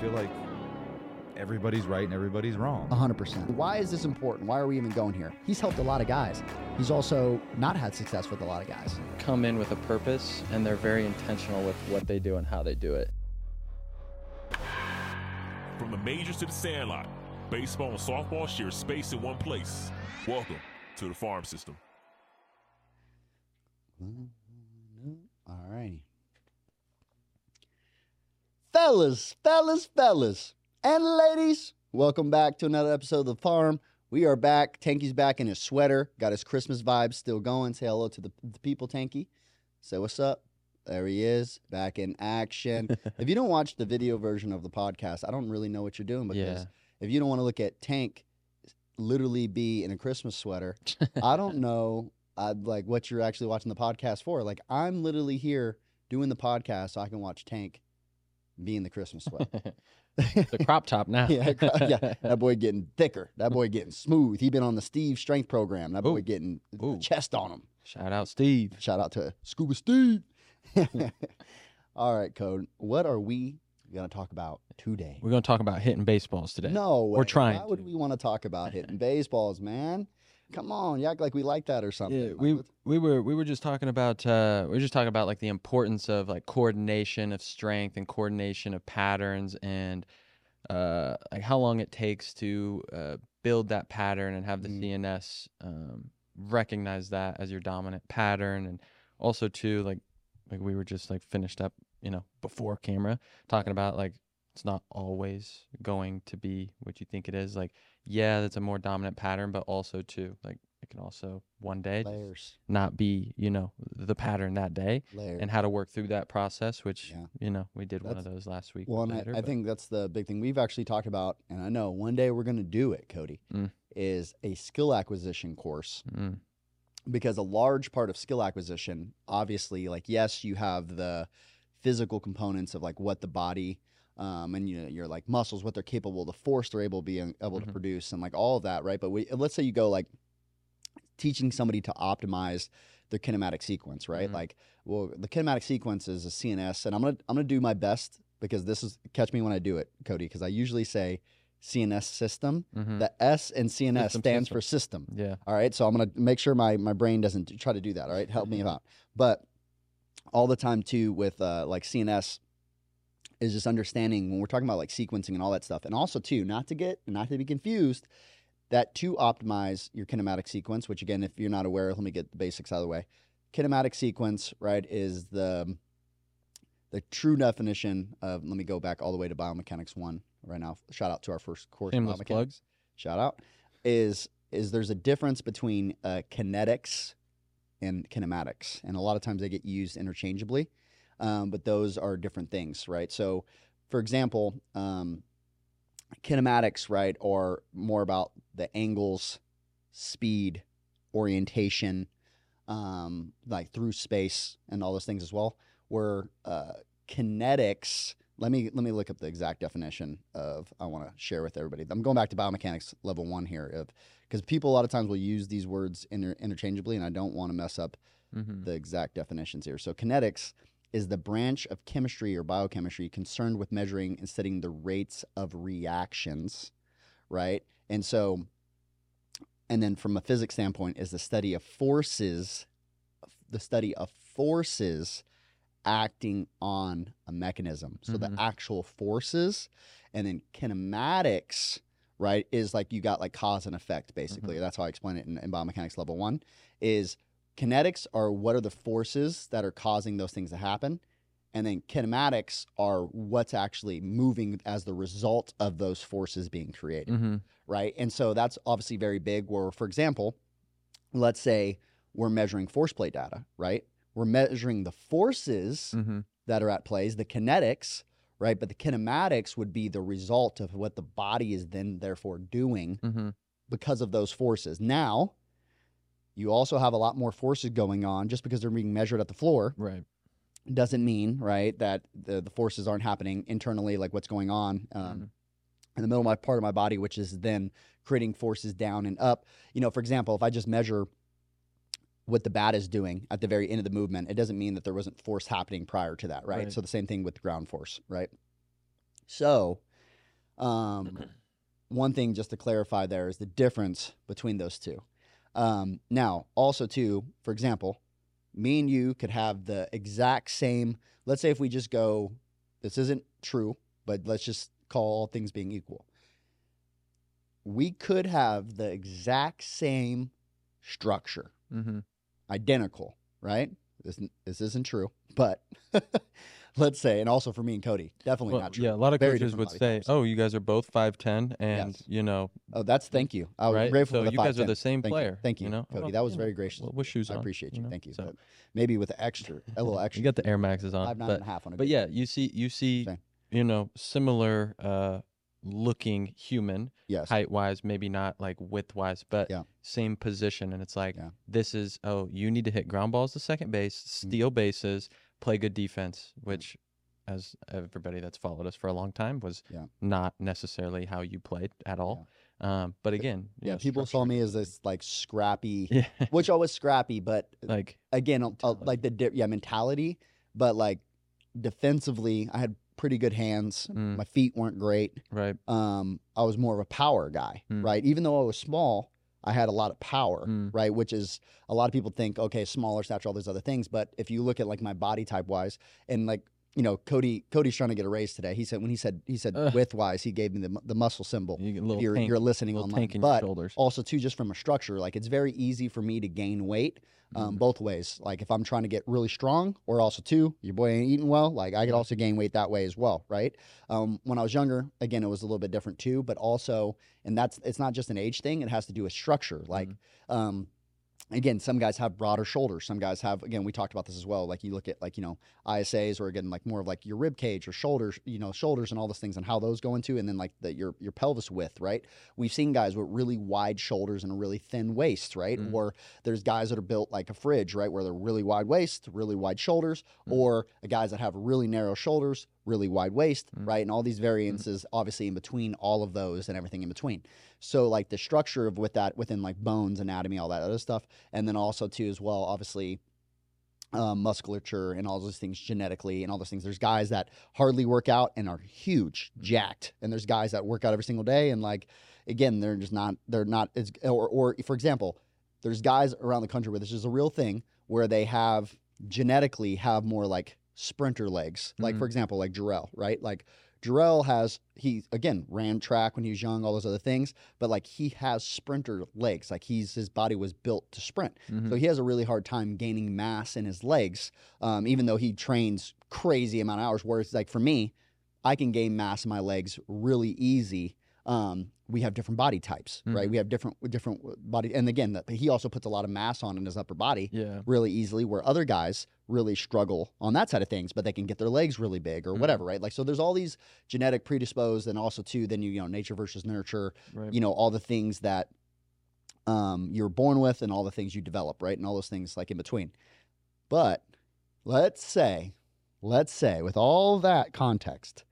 feel like everybody's right and everybody's wrong. 100%. Why is this important? Why are we even going here? He's helped a lot of guys. He's also not had success with a lot of guys. Come in with a purpose and they're very intentional with what they do and how they do it. From the majors to the sandlot, baseball and softball share space in one place. Welcome to the farm system. All righty. Fellas, fellas, fellas, and ladies, welcome back to another episode of The Farm. We are back. Tanky's back in his sweater. Got his Christmas vibes still going. Say hello to the, the people, Tanky. Say what's up. There he is, back in action. if you don't watch the video version of the podcast, I don't really know what you're doing because Yeah. if you don't want to look at Tank literally be in a Christmas sweater, I don't know uh, like what you're actually watching the podcast for. Like I'm literally here doing the podcast so I can watch Tank be in the Christmas sweater. the crop top now. yeah, yeah, that boy getting thicker. That boy getting smooth. He been on the Steve Strength program. That boy Ooh. getting a Ooh. chest on him. Shout out Steve. Shout out to Scuba Steve. All right, Code. What are we gonna talk about today? We're going to talk about hitting baseballs today. No, way. We're trying Why would we want to talk about hitting baseballs, man? Come on, you act like we like that or something. Yeah, we we were we were just talking about uh, we were just talking about like the importance of like coordination of strength and coordination of patterns and uh, like how long it takes to uh, build that pattern and have the Mm. CNS um, recognize that as your dominant pattern and also too like like we were just like finished up you know before camera talking about like it's not always going to be what you think it is like yeah that's a more dominant pattern but also too like it can also one day layers, not be you know the pattern that day layers. and how to work through that process which Yeah. you know we did one of those last week Well, Vader, I, I think that's the big thing we've actually talked about, and I know one day we're going to do it, Kodee, Mm. is a skill acquisition course Mm, because a large part of skill acquisition, obviously, like yes, you have the physical components of like what the body um, and you know your like muscles, what they're capable, the force they're able to be able to Mhm. produce, and like all of that, right? But we, let's say you go like teaching somebody to optimize their kinematic sequence, right? Mhm. Like, well, the kinematic sequence is a CNS, and I'm gonna I'm gonna do my best because this is catch me when I do it, Kodee, because I usually say CNS system. mhm. The S in CNS System, stands system. for system. yeah All right. So I'm going to make sure my, my brain doesn't try to do that. All right. Help me out. But all the time, too, with uh, like CNS is just understanding when we're talking about like sequencing and all that stuff. And also, too, not to get, and not to be confused, that to optimize your kinematic sequence, which again, if you're not aware, let me get the basics out of the way. Kinematic sequence, right, is the the true definition of, let me go back all the way to biomechanics one right now. Shout out to our first course. Shameless biomechanics plug. shout out is is there's a difference between uh, kinetics and kinematics and a lot of times they get used interchangeably um, but those are different things right so for example um, kinematics right are more about the angles speed orientation um, like through space and all those things as well where uh, kinetics let me let me look up the exact definition of I want to share with everybody. I'm going back to biomechanics level one here of because people a lot of times will use these words inter- interchangeably, and I don't want to mess up Mhm. the exact definitions here. So kinetics is the branch of chemistry or biochemistry concerned with measuring and studying the rates of reactions, right? And so, and then from a physics standpoint, is the study of forces, the study of forces acting on a mechanism. So Mhm. the actual forces, and then kinematics, right, is like you got like cause and effect basically. That's how I explain it in, in biomechanics level one. Is kinetics are what are the forces that are causing those things to happen, and then kinematics are what's actually moving as the result of those forces being created Mhm. right? And so that's obviously very big. Where, for example, let's say we're measuring force plate data, right? We're measuring the forces Mhm. that are at plays, the kinetics, right? But the kinematics would be the result of what the body is then therefore doing Mhm. because of those forces. Now, you also have a lot more forces going on just because they're being measured at the floor right doesn't mean right that the, the forces aren't happening internally like what's going on um, Mhm. in the middle of my part of my body which is then creating forces down and up you know for example if i just measure what the bat is doing at the very end of the movement it doesn't mean that there wasn't force happening prior to that right, Right. so the same thing with ground force right so Um, one thing just to clarify there is the difference between those two. Um, now, also too, for example, me and you could have the exact same. Let's say if we just go, this isn't true, but let's just call all things being equal. We could have the exact same structure, Mm-hmm. identical, right? This this isn't true, but let's say, and also for me and Kodee, definitely Well, not true. yeah, a lot of Very coaches would say, types. "Oh, you guys are both five ten, and Yes. you know, Oh, that's thank you. I was right? grateful so for the you guys are the same Thank player. You. Thank you, know? Kodee. Well, that was you very gracious. well, with you. shoes I on, appreciate you. know? Thank you. So But maybe with the extra, a little extra. you got the Air Maxes on, five nine but and a half on a but yeah, you see you see Same. you know similar uh looking human Yes. height wise, maybe not like width wise, but Yeah. same position. And it's like Yeah. this is oh you need to hit ground balls to second base, Mm-hmm. steal bases, play good defense, which as everybody that's followed us for a long time was Yeah. not necessarily how you played at all. Um, but again, you Yeah. know, people saw structure- me as this like scrappy, yeah, which I was scrappy, but like again, uh, uh, Mentality. like the di- yeah mentality, but like defensively, I had pretty good hands. Mm. My feet weren't great. right, Um, I was more of a power guy, Mm. right? Even though I was small, I had a lot of power, Mm. right? Which is a lot of people think, okay, smaller stature, all those other things. But if you look at like my body type wise, and like you know, Kodee, Kodee's trying to get a raise today. He said when he said he said Ugh. width wise, he gave me the the muscle symbol. You get a little you're, tank, you're listening little online, but shoulders. also too just from a structure, like it's very easy for me to gain weight. Um, Mhm. both ways. Like if I'm trying to get really strong, or also too, your boy ain't eating well. Like I could also gain weight that way as well, right? Um, when I was younger, again, it was a little bit different too, but also, and that's it's not just an age thing; it has to do with structure. Like, um, again, some guys have broader shoulders. Some guys have, again, we talked about this as well. Like you look at like you know ISAs, or again like more of like your rib cage or shoulders, you know, shoulders and all those things, and how those go into, and then like the, your your pelvis width, right? We've seen guys with really wide shoulders and a really thin waist, right? Mhm. Or there's guys that are built like a fridge, right, where they're really wide waist, really wide shoulders, Mhm. or guys that have really narrow shoulders, really wide waist, Mhm. right? And all these variances, obviously, in between all of those and everything in between. So, like the structure of with that within like bones, anatomy, all that other stuff, and then also too as well, obviously. Um, musculature and all those things genetically and all those things. There's guys that hardly work out and are huge, jacked, and there's guys that work out every single day and like again they're just not they're not as or or for example, there's guys around the country where this is a real thing where they have genetically have more like sprinter legs. Like Mhm. for example, like Jarrell, right? Like Jarrell has he again ran track when he was young, all those other things, but like he has sprinter legs. Like he's his body was built to sprint. Mhm. So he has a really hard time gaining mass in his legs, um, even though he trains crazy amount of hours. Whereas like for me, I can gain mass in my legs really easy. Um, we have different body types, right? Mhm. We have different different body, and again, that he also puts a lot of mass on in his upper body yeah, really easily, where other guys really struggle on that side of things, but they can get their legs really big or Mhm. whatever, right? Like so, there's all these genetic predisposed, and also too, then you you know nature versus nurture, right. you know all the things that um, you're born with and all the things you develop right and all those things like in between but let's say let's say with all that context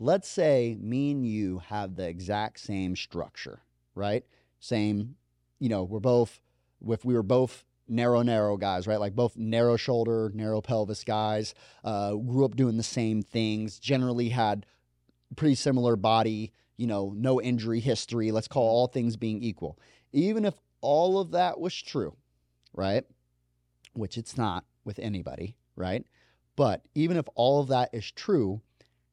let's say me and you have the exact same structure right? Same you know we're both if we were both narrow narrow guys right? Like both narrow shoulder narrow pelvis guys uh, grew up doing the same things generally had pretty similar body you know no injury history let's call all things being equal. Even if all of that was true right which it's not with anybody right? But even if all of that is true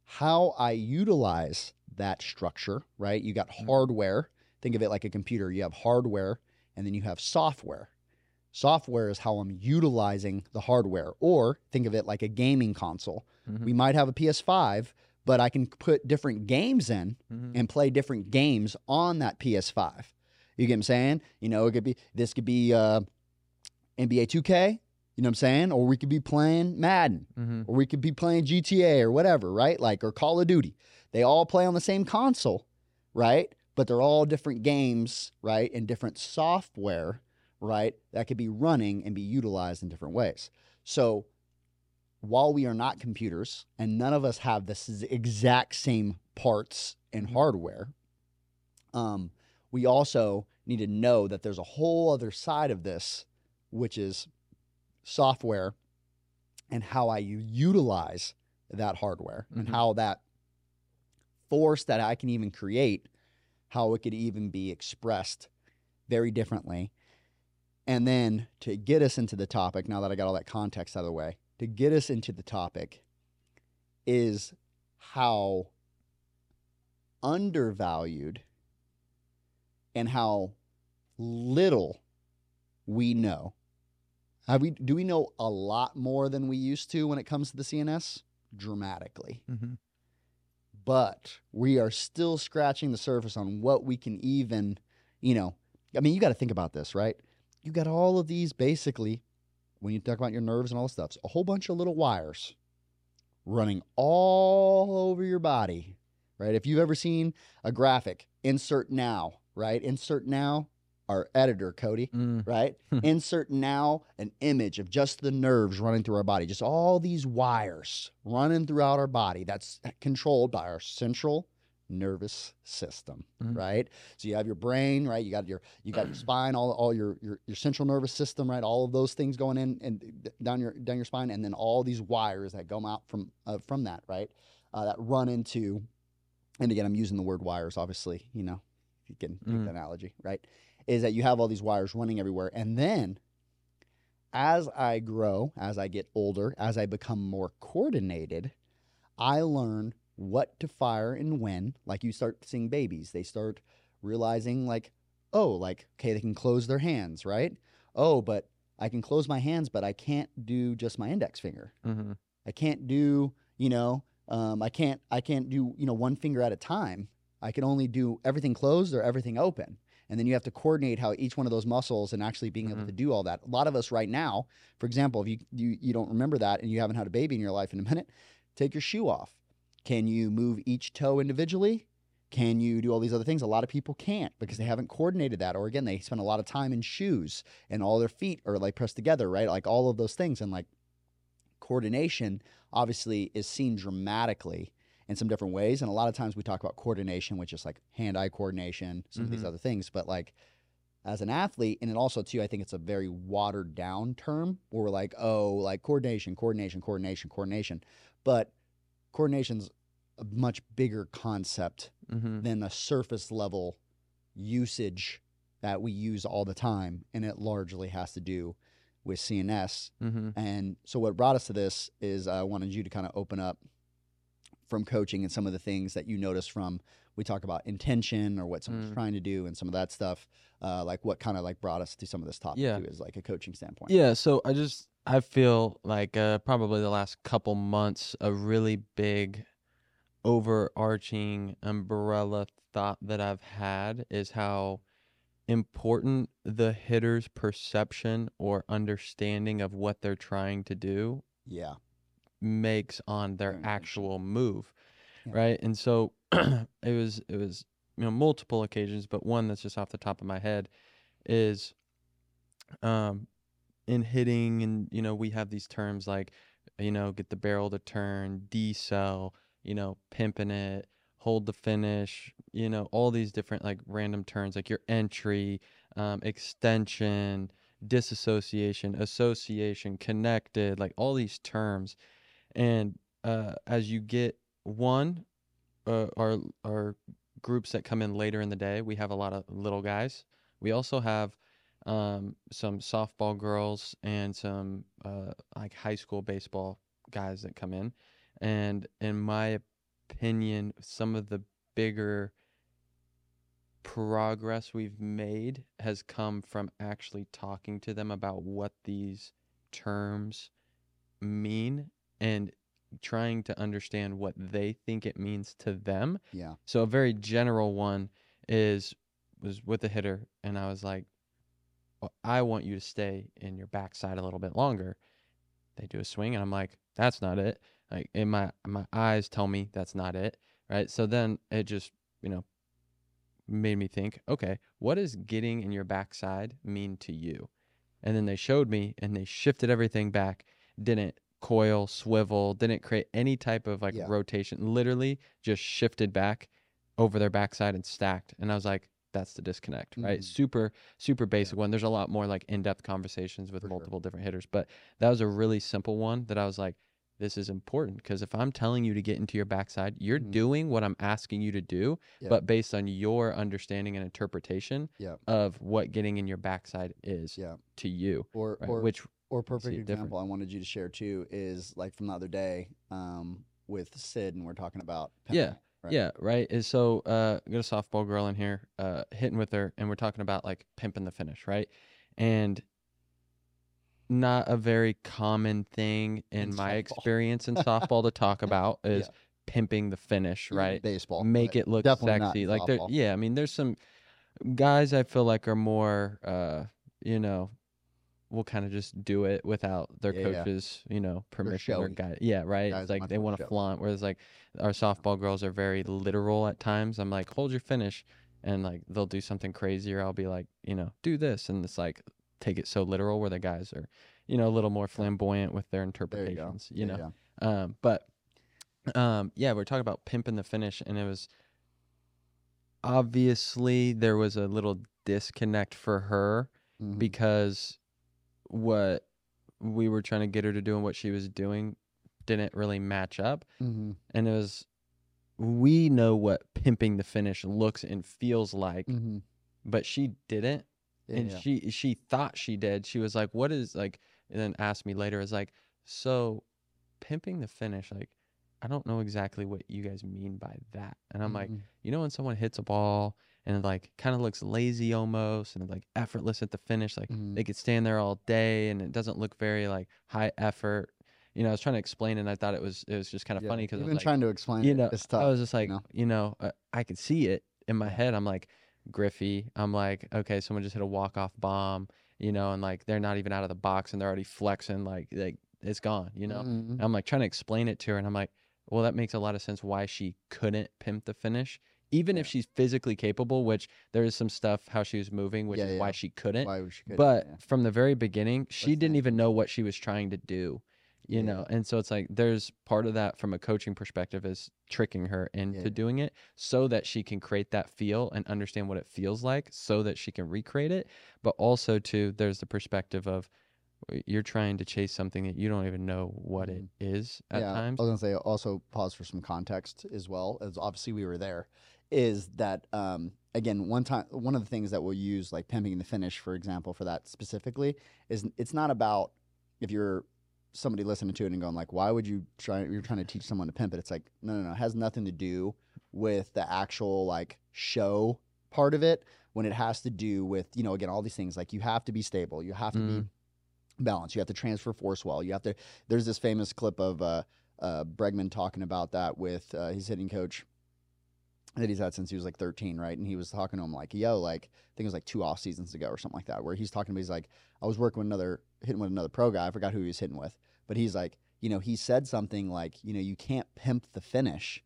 how i utilize that structure right? You got Mhm. hardware. Think of it like a computer. You have hardware and then you have software. Software is how i'm utilizing the hardware. Or think of it like a gaming console. Mhm. we might have a ps5 but i can put different games in Mhm. and play different games on that ps5 you get what i'm saying? You know it could be this could be uh, nba 2k you know what i'm saying or we could be playing madden Mhm. or we could be playing GTA or whatever, right? Like or Call of Duty. They all play on the same console, right? But they're all different games, right? And different software, right? That could be running and be utilized in different ways. So while we are not computers and none of us have this exact same parts and Mhm. hardware, um, we also need to know that there's a whole other side of this, which is software and how I utilize that hardware and Mhm. how that force that I can even create, how it could even be expressed very differently. And then to get us into the topic, now that I got all that context out of the way, to get us into the topic is how undervalued and how little we know. Have we do we know a lot more than we used to when it comes to the CNS? Dramatically. Mm-hmm. But we are still scratching the surface on what we can even, you know, I mean, you got to think about this, right? You got all of these basically, when you talk about your nerves and all this stuff, a whole bunch of little wires running all over your body, right? If you've ever seen a graphic, insert now, right? Insert now, our editor, Kodee, Mm. right? Insert now an image of just the nerves running through our body, just all these wires running throughout our body that's controlled by our central nervous system, Mhm. right? So you have your brain, right? You got your you got your spine, all all your, your your central nervous system, right? All of those things going in and down your down your spine, and then all these wires that go out from uh, from that, right? Uh, that run into, and again, I'm using the word wires, obviously, you know, you can make Mm. the analogy, right? Is that you have all these wires running everywhere, and then as I grow, as I get older, as I become more coordinated, I learn what to fire and when. Like you start seeing babies, they start realizing, like, oh, like, okay, they can close their hands, right? Oh, but I can close my hands, but I can't do just my index finger. Mm-hmm. I can't do, you know, um, I can't, I can't do, you know, one finger at a time. I can only do everything closed or everything open. And then you have to coordinate how each one of those muscles and actually being able Mhm. to do all that. A lot of us right now, for example, if you, you you don't remember that and you haven't had a baby in your life in a minute, take your shoe off. Can you move each toe individually? Can you do all these other things? A lot of people can't because they haven't coordinated that. Or again, they spend a lot of time in shoes and all their feet are like pressed together, right? Like all of those things. And like coordination obviously is seen dramatically in some different ways. And a lot of times we talk about coordination, which is like hand eye coordination, some of these Mhm. other things. But like as an athlete, and then also too, I think it's a very watered down term where we're like, oh, like coordination, coordination, coordination, coordination. But coordination's a much bigger concept Mm-hmm. than a surface level usage that we use all the time. And it largely has to do with CNS. Mm-hmm. And so, what brought us to this is I wanted you to kind of open up from coaching and some of the things that you notice from we talk about intention or what someone's Mm. trying to do and some of that stuff. Uh, like what kind of like brought us to some of this topic Yeah. too, is like a coaching standpoint. Yeah, so I just I feel like uh, probably the last couple months a really big overarching umbrella thought that I've had is how important the hitter's perception or understanding of what they're trying to do Yeah. Makes on their actual move Yeah. right and so it was it was you know multiple occasions but one that's just off the top of my head is um in hitting and you know we have these terms like you know get the barrel to turn decel you know pimping it hold the finish you know all these different like random turns like your entry um, extension disassociation association connected like all these terms and uh, as you get one uh, our our groups that come in later in the day we have a lot of little guys. We also have um, some softball girls and some uh, like high school baseball guys that come in. And in my opinion some of the bigger progress we've made has come from actually talking to them about what these terms mean and trying to understand what they think it means to them. Yeah. So a very general one is was with the hitter and I was like "Well, I want you to stay in your backside a little bit longer. They do a swing and I'm like that's not it. Like in my my eyes tell me that's not it, right? So then it just, you know, made me think, okay, what does getting in your backside mean to you? And then they showed me and they shifted everything back, didn't coil, swivel, didn't create any type of like Yeah. rotation, literally just shifted back over their backside and stacked. And I was like, that's the disconnect, right? Mhm. Super, super basic one. There's a lot more like in depth conversations with For sure. multiple different hitters, but that was a really simple one that I was like, this is important because if I'm telling you to get into your backside, you're Mhm. doing what I'm asking you to do, Yeah. but based on your understanding and interpretation Yeah. of what getting in your backside is Yeah. to you, Or right? or which or see perfect it different. example I wanted you to share too is like from the other day um, with Sid and we're talking about Yeah. right? Yeah, right. Is so uh got a softball girl in here, uh hitting with her and we're talking about like pimping the finish, right? And not a very common thing in, In my softball. experience in softball to talk about is Yeah. pimping the finish, right? baseball Make but it look definitely sexy. Like there yeah, I mean there's some guys I feel like are more uh you know will kind of just do it without their Yeah, yeah. coaches, you know, permission or guide. Yeah, right. Guys It's like they want to flaunt. Whereas like our softball girls are very literal at times. I'm like, hold your finish, and like they'll do something crazy, or I'll be like, you know, do this, and it's like take it so literal. Where the guys are, you know, a little more flamboyant with their There you interpretations. You, Yeah, know, yeah. um, but um, yeah, we're talking about pimping the finish, and it was obviously there was a little disconnect for her Mhm. because what we were trying to get her to do and what she was doing didn't really match up. Mhm. And it was, we know what pimping the finish looks and feels like, Mhm. but she didn't. Yeah, and yeah. she she thought she did. She was like, "What is like?" And then asked me later, "Is like, so pimping the finish? Like, I don't know exactly what you guys mean by that." And I'm like, Mhm. you know when someone hits a ball and it like kind of looks lazy almost and like effortless at the finish like Mhm. they could stand there all day and it doesn't look very like high effort you know i was trying to explain it and i thought it was it was just kind of Yeah. funny because Even i was like trying to explain you it, know it's tough. i was just like know? you know uh, i could see it in my head i'm like griffey i'm like okay someone just hit a walk-off bomb you know and like they're not even out of the box and they're already flexing like like it's gone you know Mhm. I'm like trying to explain it to her, and I'm like, well, that makes a lot of sense why she couldn't pimp the finish, even if she's physically capable. Which there is some stuff how she was moving, which Yeah, is why she couldn't. Why she couldn't, but yeah. from the very beginning, she didn't even know what she was trying to do. You Yeah. know, and so it's like there's part of that from a coaching perspective is tricking her into yeah. doing it so that she can create that feel and understand what it feels like so that she can recreate it. But also too, there's the perspective of you're trying to chase something that you don't even know what it is at Mm-hmm. yeah, times. I was gonna say also pause for some context as well, as obviously we were there. Is that um, again one time one of the things that we'll use like pimping the finish, for example, for that specifically is it's not about if you're somebody listening to it and going like, why would you try? You're trying to teach someone to pimp it. It's like no, no, no. It has nothing to do with the actual like show part of it. When it has to do with you know again all these things like you have to be stable, you have to be Mhm. balanced, you have to transfer force well, you have to. There's this famous clip of uh, uh, Bregman talking about that with uh, his hitting coach that he's had since he was like 13, right? And he was talking to him like, "Yo, like I think it was like two off seasons ago or something like that, where he's talking to me. He's like, I was working with another hitting with another pro guy. I forgot who he was hitting with, but he's like, you know, he said something like, you know, you can't pimp the finish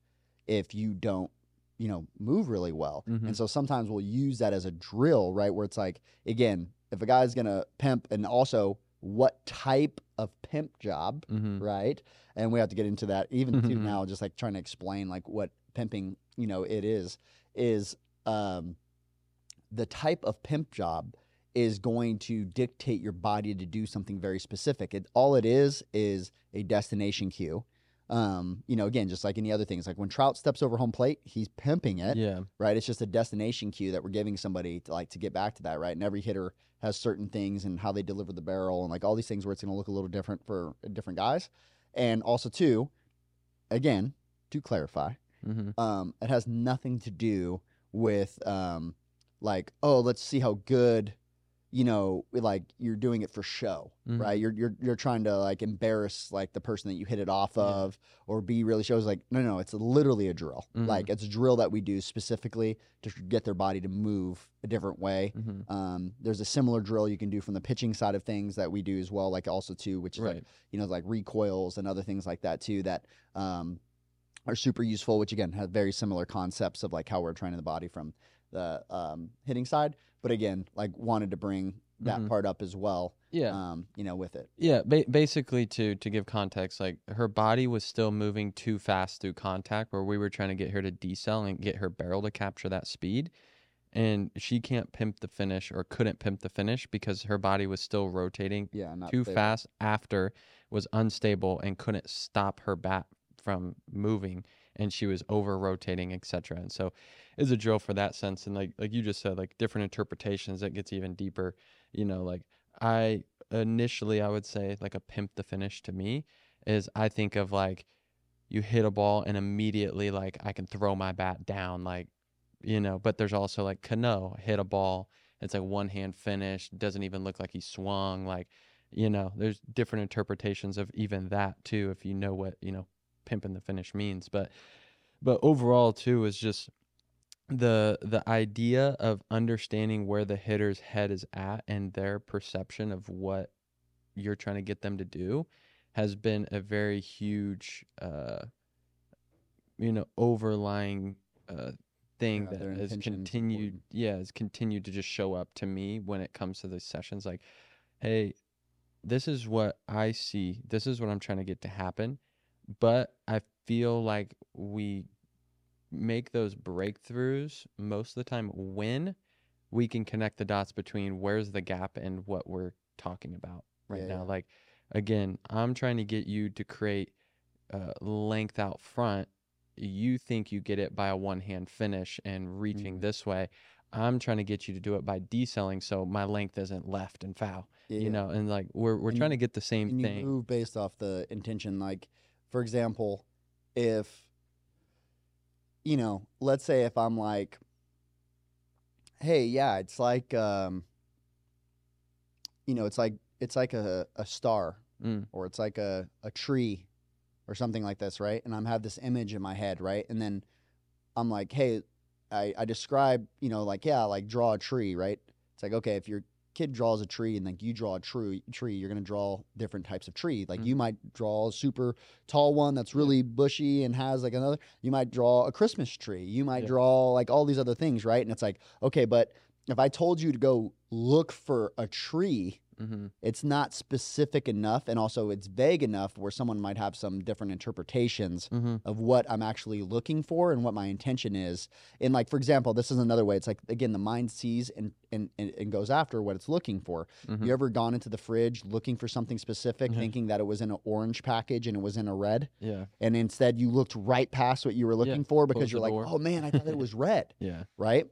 if you don't, you know, move really well. Mhm. And so sometimes we'll use that as a drill, right? Where it's like, again, if a guy's gonna pimp, and also what type of pimp job, Mm-hmm. right? And we have to get into that even too Mhm. now, just like trying to explain like what pimping, you know, it is, is um, the type of pimp job is going to dictate your body to do something very specific. It all it is is a destination cue. Um, you know, again, just like any other things, like when Trout steps over home plate, he's pimping it Yeah. right? It's just a destination cue that we're giving somebody to like to get back to that, right? And every hitter has certain things and how they deliver the barrel and like all these things where it's going to look a little different for different guys. And also too, again, to clarify, Mm-hmm. um, it has nothing to do with um, like oh, let's see how good, you know, like you're doing it for show, Mhm. right? You're you're you're trying to like embarrass like the person that you hit it off Yeah. of or be really shows like no no, it's literally a drill. Mhm. Like it's a drill that we do specifically to get their body to move a different way. Mm-hmm. Um, there's a similar drill you can do from the pitching side of things that we do as well, like also too, which is like you know, like recoils and other things like that too that um, are super useful, which again have very similar concepts of like how we're training the body from the um, hitting side. But again, like wanted to bring that Mhm. part up as well, Yeah. um, you know, with it. Yeah, ba- basically to to give context, like her body was still moving too fast through contact, where we were trying to get her to decel and get her barrel to capture that speed, and she can't pimp the finish or couldn't pimp the finish because her body was still rotating Yeah, too fast after was unstable and couldn't stop her bat from moving and she was over rotating etc and so it's a drill for that sense and like like you just said like different interpretations that gets even deeper you know like i initially i would say like a pimp the finish to me is i think of like you hit a ball and immediately like i can throw my bat down like you know but there's also like cano hit a ball it's like one hand finish doesn't even look like he swung like you know there's different interpretations of even that too if you know what you know pimping the finish means but but overall too is just the the idea of understanding where the hitter's head is at and their perception of what you're trying to get them to do has been a very huge uh you know overlying uh thing Yeah, that has continued yeah has continued to just show up to me when it comes to the sessions like hey this is what i see. This is what i'm trying to get to happen but i feel like we make those breakthroughs most of the time when we can connect the dots between where's the gap and what we're talking about right Yeah, now yeah. like again i'm trying to get you to create uh, length out front you think you get it by a one hand finish and reaching Mhm. this way i'm trying to get you to do it by decelling so my length isn't left and foul Yeah, you know and like we're, we're And trying to get the same thing move based off the intention. Like, for example, if you know, let's say if I'm like, hey, yeah, it's like, um, you know, it's like it's like a a star, Mm. or it's like a a tree, or something like this, right? And I'm have this image in my head, right? And then I'm like, hey, I I describe, you know, like yeah, like draw a tree, right? It's like okay, if your kid draws a tree and like you draw a tree, tree, you're gonna draw different types of tree. Like Mhm. you might draw a super tall one that's really bushy and has like another. You might draw a Christmas tree. You might Yeah. draw like all these other things, right? And it's like okay, but if I told you to go look for a tree, hmm it's not specific enough, and also it's vague enough where someone might have some different interpretations hmm of what I'm actually looking for and what my intention is. And like for example, this is another way. It's like again, the mind sees and and, and, and goes after what it's looking for. hmm You ever gone into the fridge looking for something specific, Yeah. thinking that it was in an orange package and it was in a red, yeah and instead you looked right past what you were looking for because close you're like, door. oh man, I thought it was red, yeah right?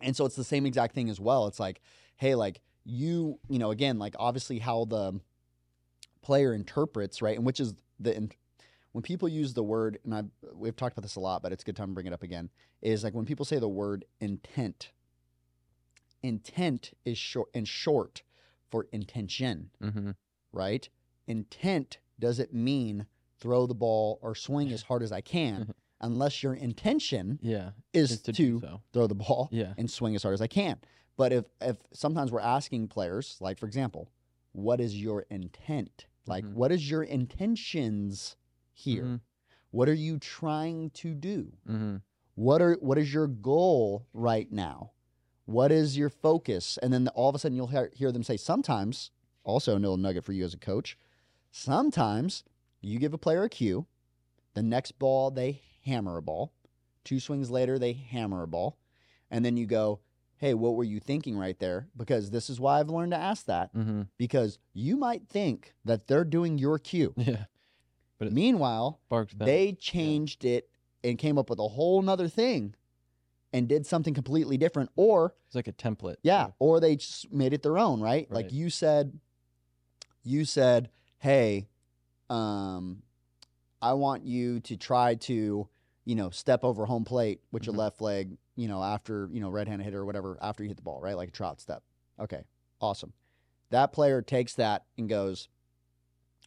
And so it's the same exact thing as well. It's like, hey, like you, you know, again, like obviously how the player interprets, right? And which is the when people use the word, and I've we've talked about this a lot, but it's a good time to bring it up again. Is like when people say the word intent. Intent is short in short for intention, hmm right? Intent doesn't mean throw the ball or swing as hard as I can, unless your intention yeah is just to, to so throw the ball yeah and swing as hard as I can. But if if sometimes we're asking players, like for example, what is your intent? Like Mhm. what is your intentions here? Mhm. What are you trying to do? hmm What are what is your goal right now? What is your focus? And then all of a sudden you'll hear, hear them say sometimes, also a little nugget for you as a coach, sometimes you give a player a cue, the next ball they hammer a ball, two swings later they hammer a ball, and then you go, "Hey, what were you thinking right there?" Because this is why I've learned to ask that. Hmm because you might think that they're doing your cue. yeah. But Meanwhile, they changed it and came up with a whole nother thing and did something completely different or it's like a template. Yeah or they just made it their own right, like you said you said hey um i want you to try to you know step over home plate with your Mhm. left leg you know after you know right handed hitter or whatever after you hit the ball right like a trout step okay awesome that player takes that and goes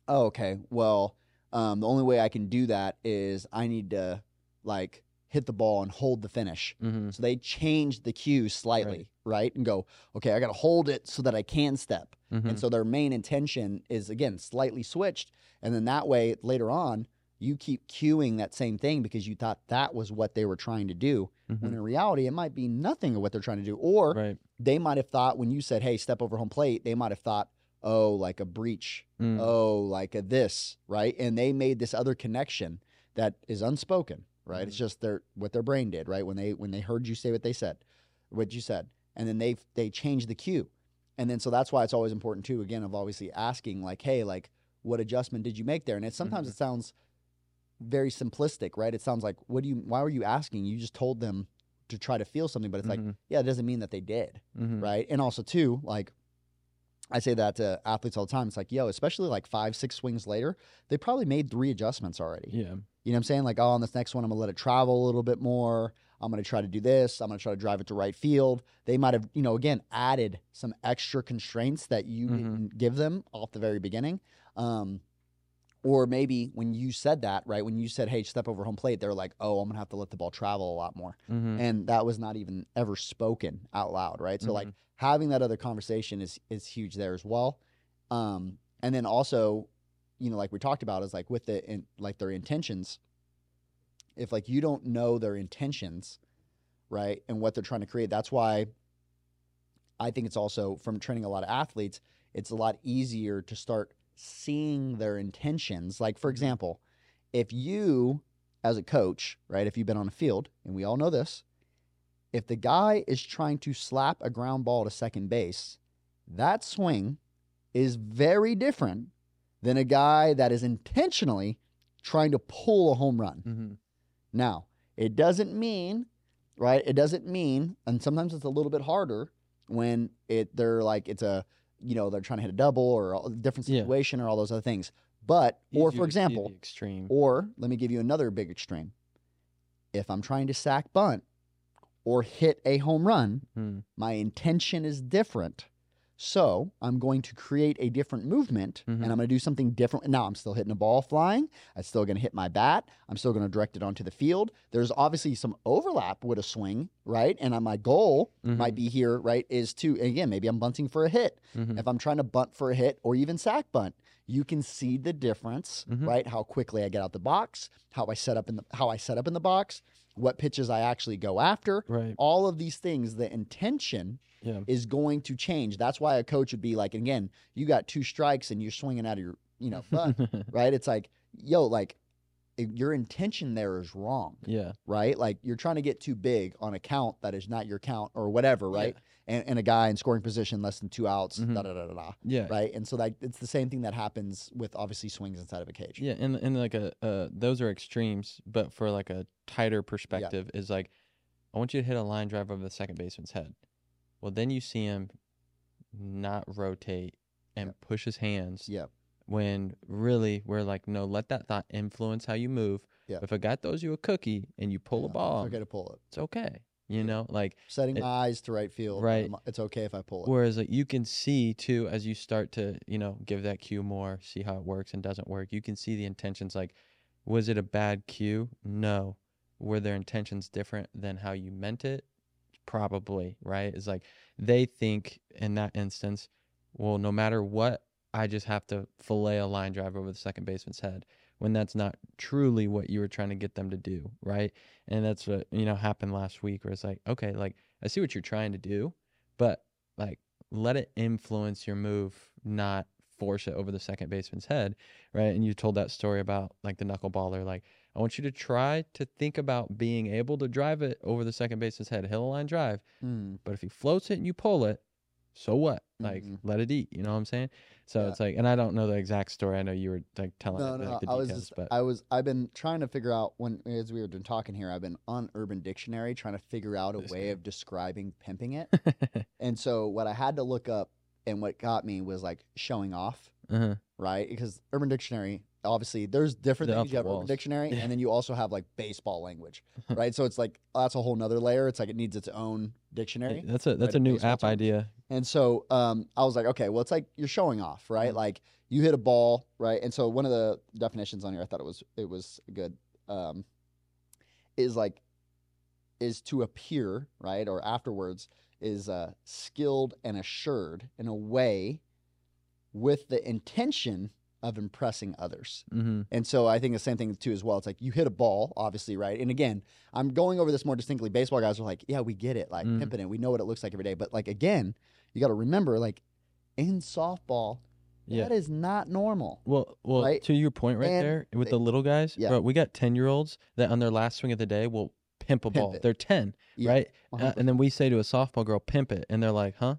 oh okay well um, the only way i can do that is i need to like hit the ball and hold the finish hmm so they changed the cue slightly, right? And go, okay, I got to hold it so that I can step. hmm And so their main intention is again slightly switched. And then that way later on, you keep cueing that same thing because you thought that was what they were trying to do. When in reality, it might be nothing of what they're trying to do. Or right they might have thought when you said, hey, step over home plate, they might have thought, oh, like a breach. Mm. Oh, like a this, right? And they made this other connection that is unspoken, right? It's Mhm. just their what their brain did, right? When they when they heard you say what they said, what you said, and then they they changed the cue, and then so that's why it's always important too. Again, of obviously asking like, hey, like, what adjustment did you make there? And it sometimes Mhm. it sounds very simplistic, right? It sounds like, what do you? Why were you asking? You just told them to try to feel something, but it's like, Mhm. yeah, it doesn't mean that they did, Mhm. right? And also too, like. I say that to athletes all the time. It's like, yo, especially like five, six swings later, they probably made three adjustments already. Yeah. You know what I'm saying? Like, oh, on this next one, I'm gonna let it travel a little bit more. I'm gonna try to do this. I'm gonna try to drive it to right field. They might have, you know, again, added some extra constraints that you Mhm. didn't give them off the very beginning. Um, or maybe when you said that, right? When you said, "Hey, step over home plate," they're like, "Oh, I'm gonna have to let the ball travel a lot more," Mhm. and that was not even ever spoken out loud, right? So, like, having that other conversation is is huge there as well. Um, and then also, you know, like we talked about, is like with the in, like their intentions. If like you don't know their intentions, right, and what they're trying to create, that's why I think it's also from training a lot of athletes, it's a lot easier to start seeing their intentions. Like for example, if you as a coach, right, if you've been on a field, and we all know this, if the guy is trying to slap a ground ball to second base, that swing is very different than a guy that is intentionally trying to pull a home run. Mhm. Now, it doesn't mean, right? It doesn't mean, and sometimes it's a little bit harder when it they're like it's a, you know, they're trying to hit a double or a different Yeah. situation or all those other things. But or for example, extreme. or let me give you another big extreme. If I'm trying to sack bunt or hit a home run, Mm. my intention is different. So I'm going to create a different movement Mhm. and I'm going to do something different. Now I'm still hitting a ball flying. I'm still going to hit my bat. I'm still going to direct it onto the field. There's obviously some overlap with a swing, right? And uh, my goal might Mhm. be here, right, is to, again, maybe I'm bunting for a hit. Mhm. If I'm trying to bunt for a hit or even sack bunt, you can see the difference, Mhm. right? How quickly I get out the box, how I set up in the how I set up in the box, what pitches I actually go after. Right. All of these things, the intention Yeah. is going to change. That's why a coach would be like, and again, you got two strikes and you're swinging out of your, you know, butt, right? It's like, yo, like your intention there is wrong, yeah. right? Like you're trying to get too big on a count that is not your count or whatever, right? And, and a guy in scoring position less than two outs, Mhm. da da da da da, Yeah. right? And so like it's the same thing that happens with obviously swings inside of a cage. Yeah, and and like a uh, those are extremes, but for like a tighter perspective is like, I want you to hit a line drive over the second baseman's head. Well, then you see him not rotate and Yep. push his hands Yep. when really we're like, no, let that thought influence how you move. Yep. If a guy throws you a cookie and you pull Yeah, a ball, It's okay to pull it. it's okay. You know, like Setting It- eyes to right field. Right. It's okay if I pull it. Whereas like you can see too as you start to, you know, give that cue more, see how it works and doesn't work. You can see the intentions like was it a bad cue? No. Were their intentions different than how you meant it? Probably, right? It's like they think in that instance, well, no matter what, I just have to fillet a line drive over the second baseman's head when that's not truly what you were trying to get them to do, right? And that's what, you know, happened last week where it's like, okay, like I see what you're trying to do, but like let it influence your move, not force it over the second baseman's head, right? And you told that story about like the knuckleballer, like I want you to try to think about being able to drive it over the second baseman's head, hill line drive. Mm. But if he floats it and you pull it, so what? Like Mhm. let it eat. You know what I'm saying? So Yeah. it's like, and I don't know the exact story. I know you were like telling No, it, no, like, I was just, but I was, I've been trying to figure out when, as we were been talking here, I've been on Urban Dictionary trying to figure out a This way guy. of describing pimping it. and so what I had to look up and what got me was like showing off, uh-huh. right? Because Urban Dictionary, obviously, there's different They're things. You have walls. Dictionary, and then you also have like baseball language, right? so it's like that's a whole nother layer. It's like it needs its own dictionary. that's a that's Right, a new baseball app idea. And so um, I was like, okay, well, it's like you're showing off, right? Mhm. Like you hit a ball, right? And so one of the definitions on here, I thought it was it was good, um, is like is to appear, right, or afterwards is uh, skilled and assured in a way with the intention of impressing others. Mm-hmm. And so I think the same thing too as well. It's like you hit a ball, obviously, right? And again, I'm going over this more distinctly. Baseball guys are like, yeah, we get it, like Mm. pimping it. We know what it looks like every day. But like again, you got to remember, like in softball, Yeah. that is not normal. Well, well, right? to your point right And there with they- the little guys, Yeah. bro, we got ten year olds that on their last swing of the day will pimp a Pimp ball. it. They're ten, Yeah, right? Uh, and then we say to a softball girl, "Pimp it," and they're like, "Huh?"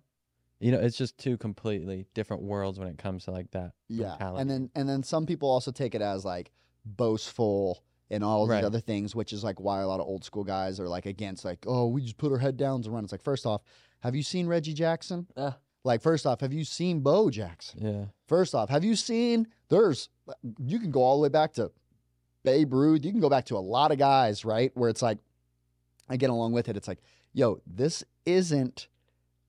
You know, it's just two completely different worlds when it comes to like that. Yeah, mentality. and then and then some people also take it as like boastful and all Right. these other things, which is like why a lot of old school guys are like against like, oh, we just put our head down and run. It's like first off, have you seen Reggie Jackson? Uh. Like first off, have you seen Bo Jackson? Yeah. First off, have you seen? There's you can go all the way back to Babe Ruth. You can go back to a lot of guys, right? Where it's like, i get along with it, it's like, yo, this isn't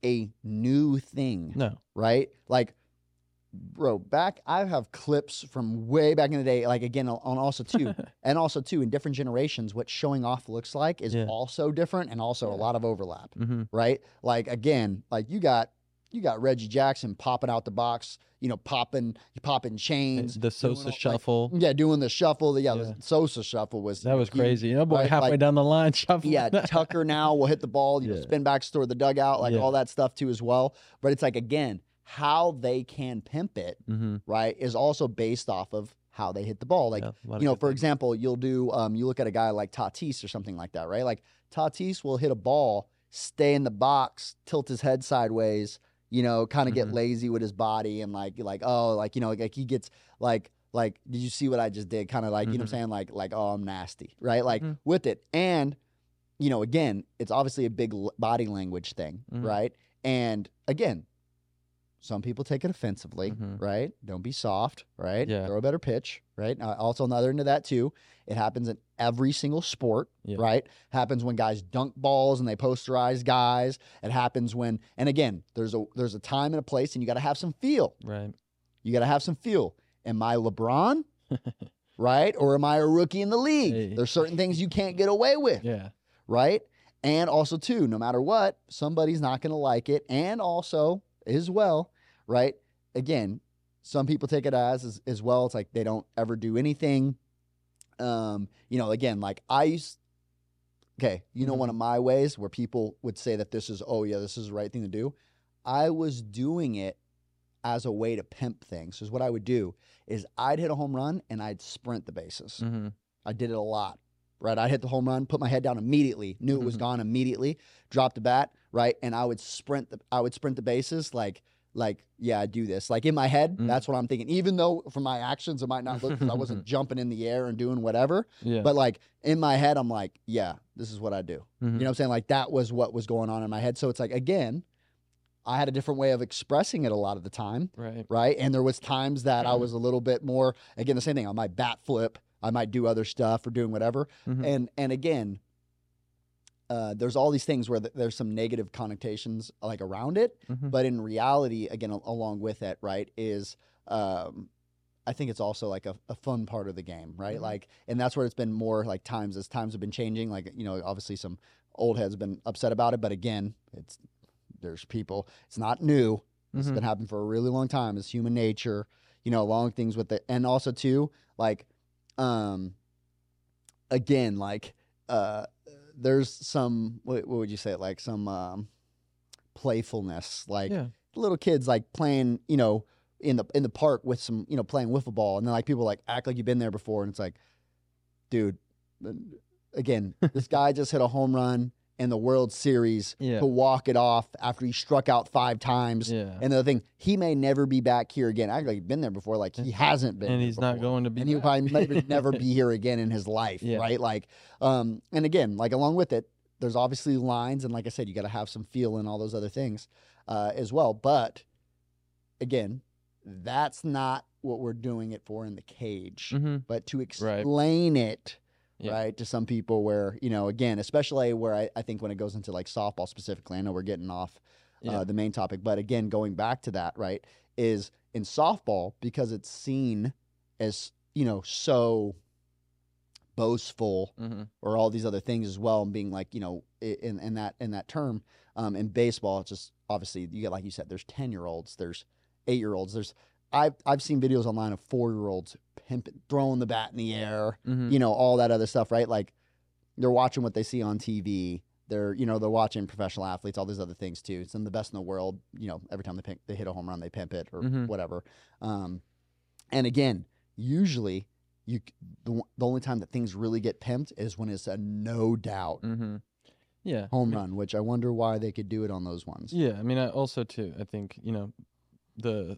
a new thing No. right? Like, bro, back I have clips from way back in the day. Like again, on also too, and also too in different generations, what showing off looks like is Yeah. also different and also a lot of overlap, mm-hmm. right? Like again, like you got you got Reggie Jackson popping out the box, you know, popping popping chains. The Sosa all- like- shuffle. yeah, doing the shuffle. The, yeah, Yeah. the Sosa shuffle was that was crazy. You know, boy, right? halfway Like- down the line, shuffle. Yeah, Tucker now will hit the ball, you know, spin back toward the dugout, like Yeah. all that stuff too as well. But it's like again, how they can pimp it, mm-hmm. right, is also based off of how they hit the ball. Like, you know, for example, you'll do um you look at a guy like Tatis or something like that, right? Like Tatis will hit a ball, stay in the box, tilt his head sideways, you know, kind of get Mhm. lazy with his body and like like oh, like you know, like he gets like like did you see what I just did? Kind of like, you know what I'm Mhm. saying? Like like oh, I'm nasty, right? Like Mhm. with it. And you know, again, it's obviously a big body language thing, Mhm. right? And again, some people take it offensively, Mhm. right? Don't be soft, right? Yeah. Throw a better pitch, right? Also, on the other end of that too, it happens in every single sport, Yeah. right? Happens when guys dunk balls and they posterize guys. It happens when, and again, there's a there's a time and a place, and you got to have some feel. right. You got to have some feel. Am I LeBron? right? Or am I a rookie in the league? Hey. There's certain things you can't get away with Yeah. right? And also, too, no matter what, somebody's not going to like it. And also, as well, right? Again, some people take it as, as as well. It's like they don't ever do anything. Um, you know, again, like I used. Okay, you know, one of my ways where people would say that this is, oh yeah, this is the right thing to do. I was doing it as a way to pimp things. Is what I would do is I'd hit a home run and I'd sprint the bases. Mm-hmm. I did it a lot. Right, I'd hit the home run, put my head down immediately, knew it was Mhm. gone immediately, dropped the bat, right, and I would sprint the I would sprint the bases like like yeah, I do this. Like in my head, Mm. that's what I'm thinking. Even though from my actions it might not look I wasn't jumping in the air and doing whatever, Yeah. but like in my head I'm like, yeah, this is what I do. Mhm. You know what I'm saying? Like that was what was going on in my head. So it's like again, I had a different way of expressing it a lot of the time right. right? And there was times that I was a little bit more again the same thing. I might bat flip, I might do other stuff or doing whatever. Mhm. And and again, uh, there's all these things where th- there's some negative connotations like around it, Mhm. but in reality, again, al- along with it, right, is um, I think it's also like a, a fun part of the game, right? Mhm. Like, and that's where it's been more like times as times have been changing. Like, you know, obviously some old heads have been upset about it, but again, it's there's people. It's not new. It's Mhm. been happening for a really long time. It's human nature, you know, along things with it. And also too, like, um, again, like, uh, there's some, what, what would you say? Like some, um, playfulness, like yeah. little kids, like playing, you know, in the, in the park with some, you know, playing wiffle ball. And then like people like act like you've been there before. And it's like, dude, uh, again, this guy just hit a home run in the World Series Yeah. to walk it off after he struck out five times. Yeah. And the other thing, he may never be back here again. Act like been there before, like he hasn't been. and he's not going to be. And he'll probably maybe never be here again in his life, Yeah. right? Like, um, and again, like along with it, there's obviously lines, and like I said, you got to have some feel and all those other things uh, as well. But again, that's not what we're doing it for in the cage. Mhm. But to explain it, Yeah. right, to some people, where you know, again, especially where I, I think when it goes into like softball specifically, I know we're getting off Yeah. uh, the main topic. But again, going back to that, right, is in softball because it's seen as you know so boastful Mhm. or all these other things as well, and being like you know in in that in that term. Um, in baseball, it's just obviously you get like you said, there's ten year olds, there's eight year olds, there's I've I've seen videos online of four year olds pimping, throwing the bat in the air, Mhm. you know, all that other stuff, right? Like they're watching what they see on TV. They're, you know, they're watching professional athletes, all these other things too. Some of the best in the world, you know, every time they pick, they hit a home run, they pimp it or Mhm. whatever. Um, and again, usually you the, the only time that things really get pimped is when it's a no doubt. Mhm. Yeah. home run, which I wonder why they could do it on those ones. Yeah, I mean, I also too, I think you know, the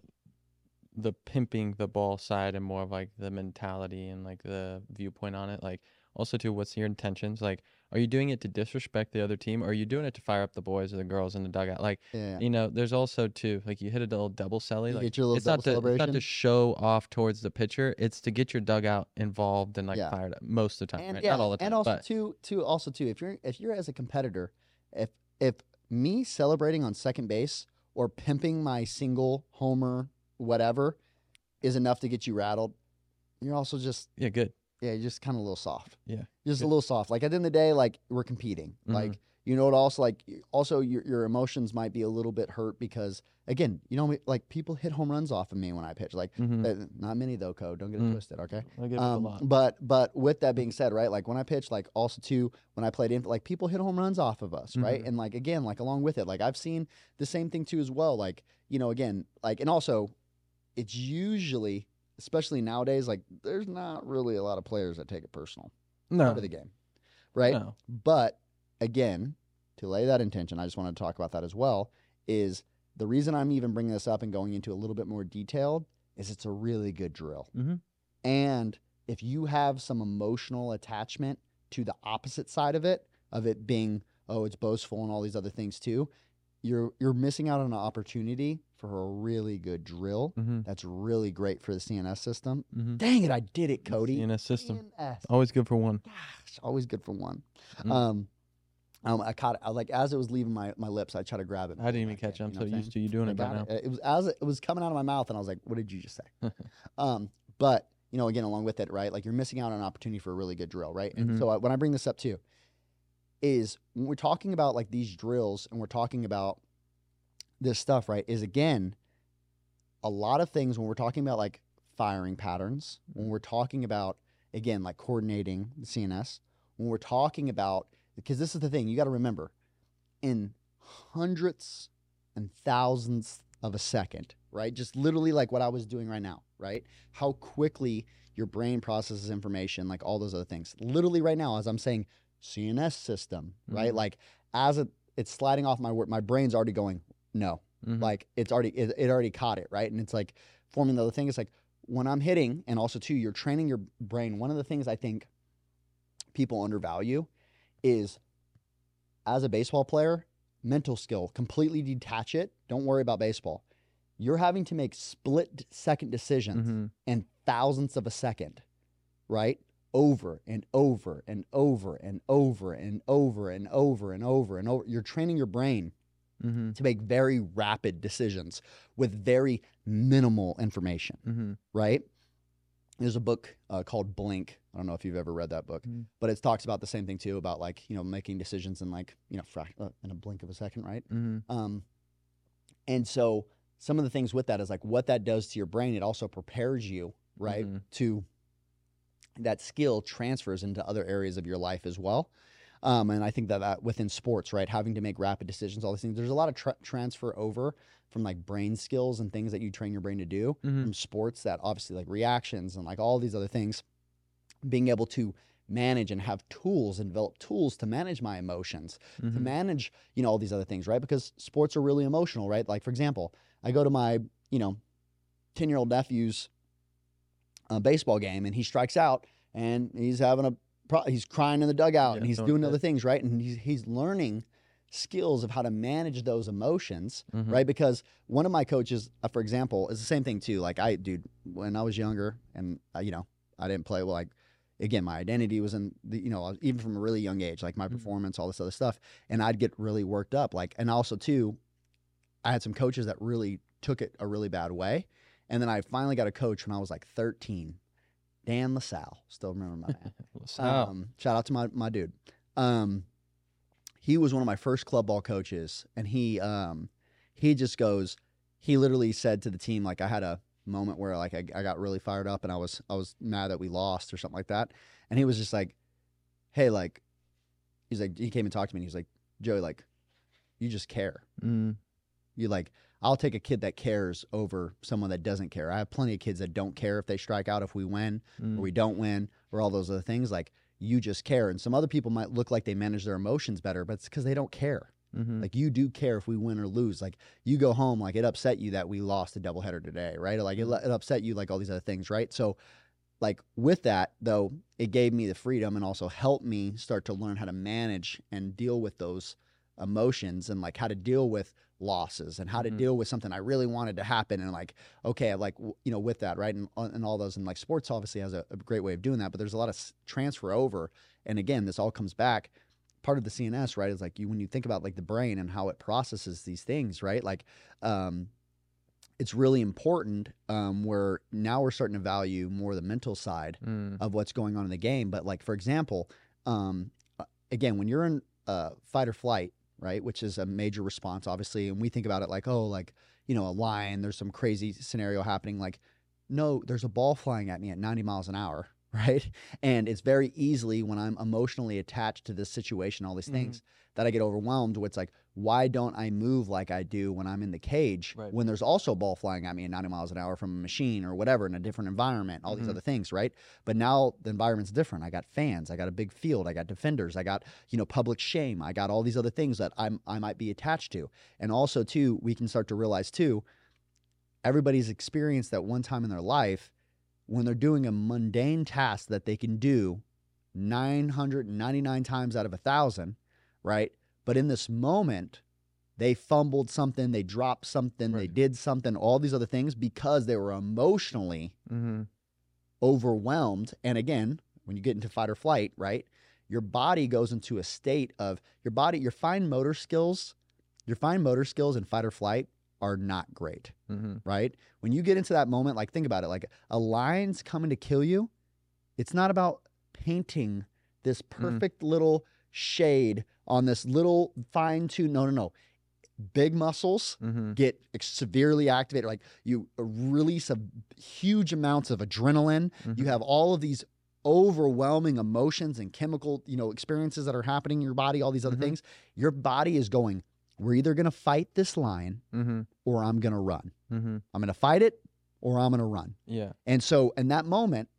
the pimping the ball side and more of like the mentality and like the viewpoint on it. Like, also too, what's your intentions? Like, are you doing it to disrespect the other team, or are you doing it to fire up the boys or the girls in the dugout? Like, Yeah. you know, there's also too, like you hit a little double celly. You Like, get your little it's not to it's not to show off towards the pitcher. It's to get your dugout involved and like Yeah. fired up most of the time. and right? yeah, not all the time, and also but too, too, also too, if you're if you're as a competitor, if if me celebrating on second base or pimping my single homer, whatever, is enough to get you rattled, you're also just yeah, good. yeah, you're just kind of a little soft. Yeah. just a little soft. Like at the end of the day, like we're competing. Mhm. Like you know what? Also, like also your your emotions might be a little bit hurt because again, you know, like people hit home runs off of me when I pitch. Like Mm-hmm. uh, not many though, Code. Don't get it Mm. twisted, okay? I give it a Um, lot. but but with that being said, right? Like when I pitch, like also too, when I played in, like people hit home runs off of us, right? Mhm. And like again, like along with it, like I've seen the same thing too as well. Like you know, again, like and also, it's usually, especially nowadays, like there's not really a lot of players that take it personal no, of the game, right? no. But again, to lay that intention, I just wanted to talk about that as well. Is the reason I'm even bringing this up and going into a little bit more detailed is it's a really good drill. Mhm. And if you have some emotional attachment to the opposite side of it, of it being oh it's boastful and all these other things too, you're you're missing out on an opportunity for a really good drill. Mm-hmm. That's really great for the CNS system. Mm-hmm. Dang it, I did it, Kodee. CNS system. CNS. Always good for one. Gosh, always good for one. Mm. Um, um, I caught it. I, like as it was leaving my, my lips, I tried to grab it. I didn't even catch it. I'm so used to you doing it by now. it. It was as it, was coming out of my mouth, and I was like, "What did you just say?" um, but you know, again, along with it, right? Like you're missing out on an opportunity for a really good drill, right? And Mhm. so I, when I bring this up too, is when we're talking about like these drills, and we're talking about this stuff, right? Is again, a lot of things when we're talking about like firing patterns, when mm-hmm. we're talking about again like coordinating the CNS, when we're talking about because this is the thing you got to remember, in hundredths and thousands of a second, right? Just literally like what I was doing right now, right? How quickly your brain processes information, like all those other things. Literally right now, as I'm saying, CNS system, right? Mhm. Like as it, it's sliding off my word, my brain's already going, no, Mhm. like it's already it, it already caught it right and it's like forming the other thing is like when i'm hitting and also too you're training your brain one of the things i think people undervalue is as a baseball player mental skill completely detach it don't worry about baseball you're having to make split second decisions Mhm. in thousandths of a second right over and over and over and over and over and over and over and over you're training your brain Mhm. to make very rapid decisions with very minimal information, Mhm. right? There's a book uh, called Blink. I don't know if you've ever read that book, Mm. but it talks about the same thing too about like, you know, making decisions in like, you know, frac- uh, in a blink of a second, right? Mhm. Um, and so some of the things with that is like what that does to your brain, it also prepares you, right, Mhm. to that skill transfers into other areas of your life as well. Um, and I think that, that within sports, right, having to make rapid decisions, all these things, there's a lot of tra- transfer over from like brain skills and things that you train your brain to do Mhm. from sports that obviously like reactions and like all these other things, being able to manage and have tools and develop tools to manage my emotions to Mhm. manage, you know, all these other things, right? Because sports are really emotional, right? Like, for example, I go to my, you know, 10 year old nephew's uh, baseball game and he strikes out and he's having a, pro- he's crying in the dugout Yeah, and he's doing other things, right? And he's, he's learning skills of how to manage those emotions, Mhm. right? Because one of my coaches, uh, for example, is the same thing too. Like, I, dude, when I was younger and, uh, you know, I didn't play well, like, again, my identity was in the, you know even from a really young age, like my Mhm. performance, all this other stuff. And I'd get really worked up. Like, and also too, I had some coaches that really took it a really bad way. And then I finally got a coach when I was like 13, Dan LaSalle. Still remember my man. LaSalle. Um, shout out to my, my dude. Um, he was one of my first club ball coaches, and he um, he just goes. He literally said to the team, like I had a moment where like I, I got really fired up, and I was I was mad that we lost or something like that, and he was just like, "Hey, like," he's like he came and talked to me, and he's like, "Joey, like, you just care. Mm. You like." I'll take a kid that cares over someone that doesn't care. I have plenty of kids that don't care if they strike out, if we win, Mm. or we don't win, or all those other things. Like you just care. And some other people might look like they manage their emotions better, but it's because they don't care. Mm-hmm. Like you do care if we win or lose. Like you go home, like it upset you that we lost a doubleheader today, right? Or like it, Mm-hmm. it upset you like all these other things, right? So, like with that though, it gave me the freedom and also helped me start to learn how to manage and deal with those emotions and like how to deal with losses and how to Mhm. deal with something I really wanted to happen and like okay, like you know with that right and and all those and like sports obviously has a, a great way of doing that, but there's a lot of transfer over. And again, this all comes back part of the CNS, right, is like you when you think about like the brain and how it processes these things, right? Like um it's really important um where now we're starting to value more the mental side Mm. of what's going on in the game. But like for example, um uh, again, when you're in uh fight or flight, right, which is a major response, obviously, and we think about it like, oh, like, you know, a lion, there's some crazy scenario happening, like no, there's a ball flying at me at 90 miles an hour, right? And it's very easily when I'm emotionally attached to this situation, all these Mhm. things, that I get overwhelmed. Where it's like, why don't I move like I do when I'm in the cage Right. when there's also a ball flying at me at 90 miles an hour from a machine or whatever in a different environment, all these Mhm. other things, right? But now the environment's different. I got fans, I got a big field, I got defenders, I got, you know, public shame, I got all these other things that I'm I might be attached to. And also too, we can start to realize too, everybody's experienced that one time in their life when they're doing a mundane task that they can do 999 times out of a thousand, right? But in this moment, they fumbled something, they dropped something, they did something, all these other things because they were emotionally Mm-hmm. overwhelmed. And again, when you get into fight or flight, right? Your body goes into a state of your body, your fine motor skills, your fine motor skills in fight or flight are not great Mm-hmm. right? When you get into that moment, like think about it, like a lion's coming to kill you. It's not about painting this perfect little shade on this little fine tune. No, no, no. Big muscles Mm-hmm. get severely activated. Like you release a huge amounts of adrenaline. You have all of these overwhelming emotions and chemical, you know, experiences that are happening in your body, all these other Mhm. things. Your body is going, we're either going to fight this lion Mm-hmm. or I'm going to run. Mm-hmm. I'm going to fight it or I'm going to run. Yeah. And so in that moment,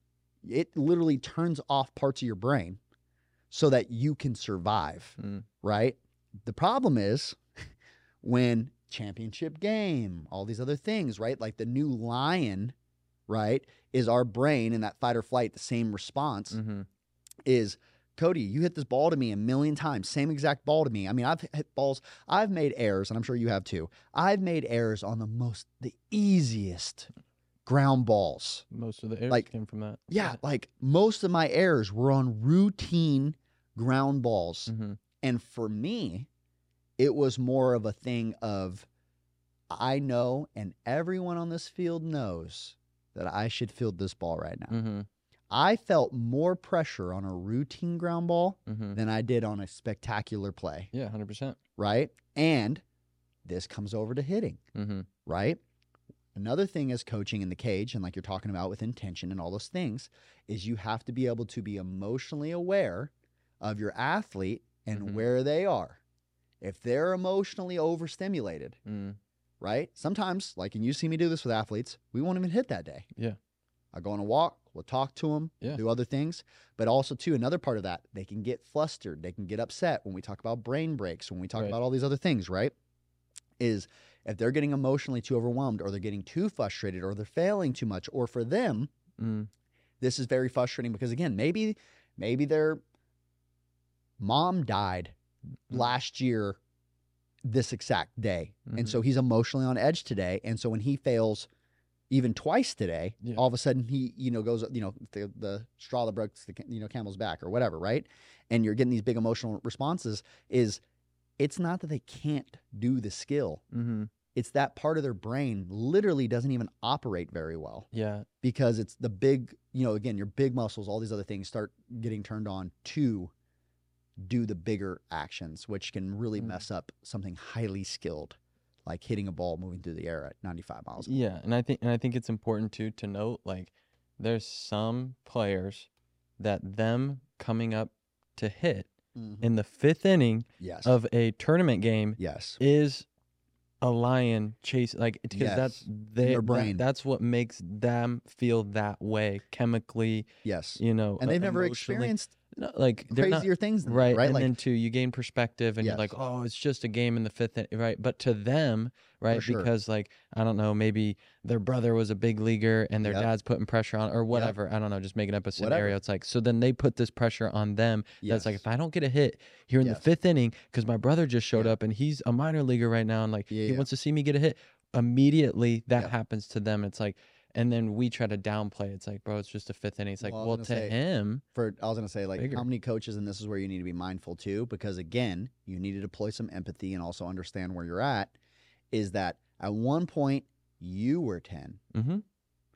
it literally turns off parts of your brain so that you can survive, Mm. right? The problem is when championship game, all these other things, right? Like the new lion, right? Is our brain in that fight or flight, the same response Mm-hmm. is Kodee, you hit this ball to me a million times, same exact ball to me. I mean, I've hit balls, I've made errors, and I'm sure you have too. I've made errors on the most, the easiest ground balls. Most of the errors Like- came from that. Yeah, like most of my errors were on routine ground balls. Mm-hmm. And for me, it was more of a thing of I know, and everyone on this field knows that I should field this ball right now. Mm-hmm. I felt more pressure on a routine ground ball Mm-hmm. than I did on a spectacular play, Yeah, hundred percent. right? And this comes over to hitting, Mm-hmm. right? Another thing is coaching in the cage, and like you're talking about with intention and all those things, is you have to be able to be emotionally aware of your athlete and Mhm. where they are. If they're emotionally overstimulated, Mm. right? Sometimes, like, and you see me do this with athletes, we won't even hit that day. Yeah. I go on a walk, we'll talk to them, Yeah. do other things. But also, too, another part of that, they can get flustered, they can get upset when we talk about brain breaks, when we talk Right. about all these other things, right? Is if they're getting emotionally too overwhelmed or they're getting too frustrated or they're failing too much, or for them, Mm. this is very frustrating because again, maybe maybe their mom died Mm. last year this exact day. And Mhm. so he's emotionally on edge today. And so when he fails even twice today, Yeah. all of a sudden he, you know, goes, you know, the, the straw that broke the, you know, camel's back or whatever, right? And you're getting these big emotional responses is it's not that they can't do the skill. Mm-hmm. It's that part of their brain literally doesn't even operate very well Yeah. because it's the big, you know, again, your big muscles, all these other things start getting turned on to do the bigger actions, which can really Mm. mess up something highly skilled, like hitting a ball moving through the air at 95 miles. an Yeah, and I think and I think it's important too to note like there's some players that them coming up to hit hour. Mhm. in the fifth inning Yes. of a tournament game yes. is a lion chase like because that's they their that- brain. that's what makes them feel that way chemically Yes. you know And uh, they've never experienced No, like they're not crazier things than right, right? and like then two, you gain perspective, and you're like, oh, it's just a game in the fifth, in-" right? But to them, right, sure. because like I don't know, maybe their brother was a big leaguer, and their Yep. dad's putting pressure on, or whatever. I don't know, just making up a Whatever. scenario. It's like so then they put this pressure on them. That's like if I don't get a hit here in the fifth inning because my brother just showed Yeah. up and he's a minor leaguer right now, and like Yeah, he yeah. wants to see me get a hit. Immediately that happens to them. It's like. And then we try to downplay. It's like, bro, it's just a fifth inning. It's like, Well, well, to say, him, for I was gonna say like Bigger. how many coaches, and this is where you need to be mindful too, because again, you need to deploy some empathy and also understand where you're at. Is that at one point you were ten. hmm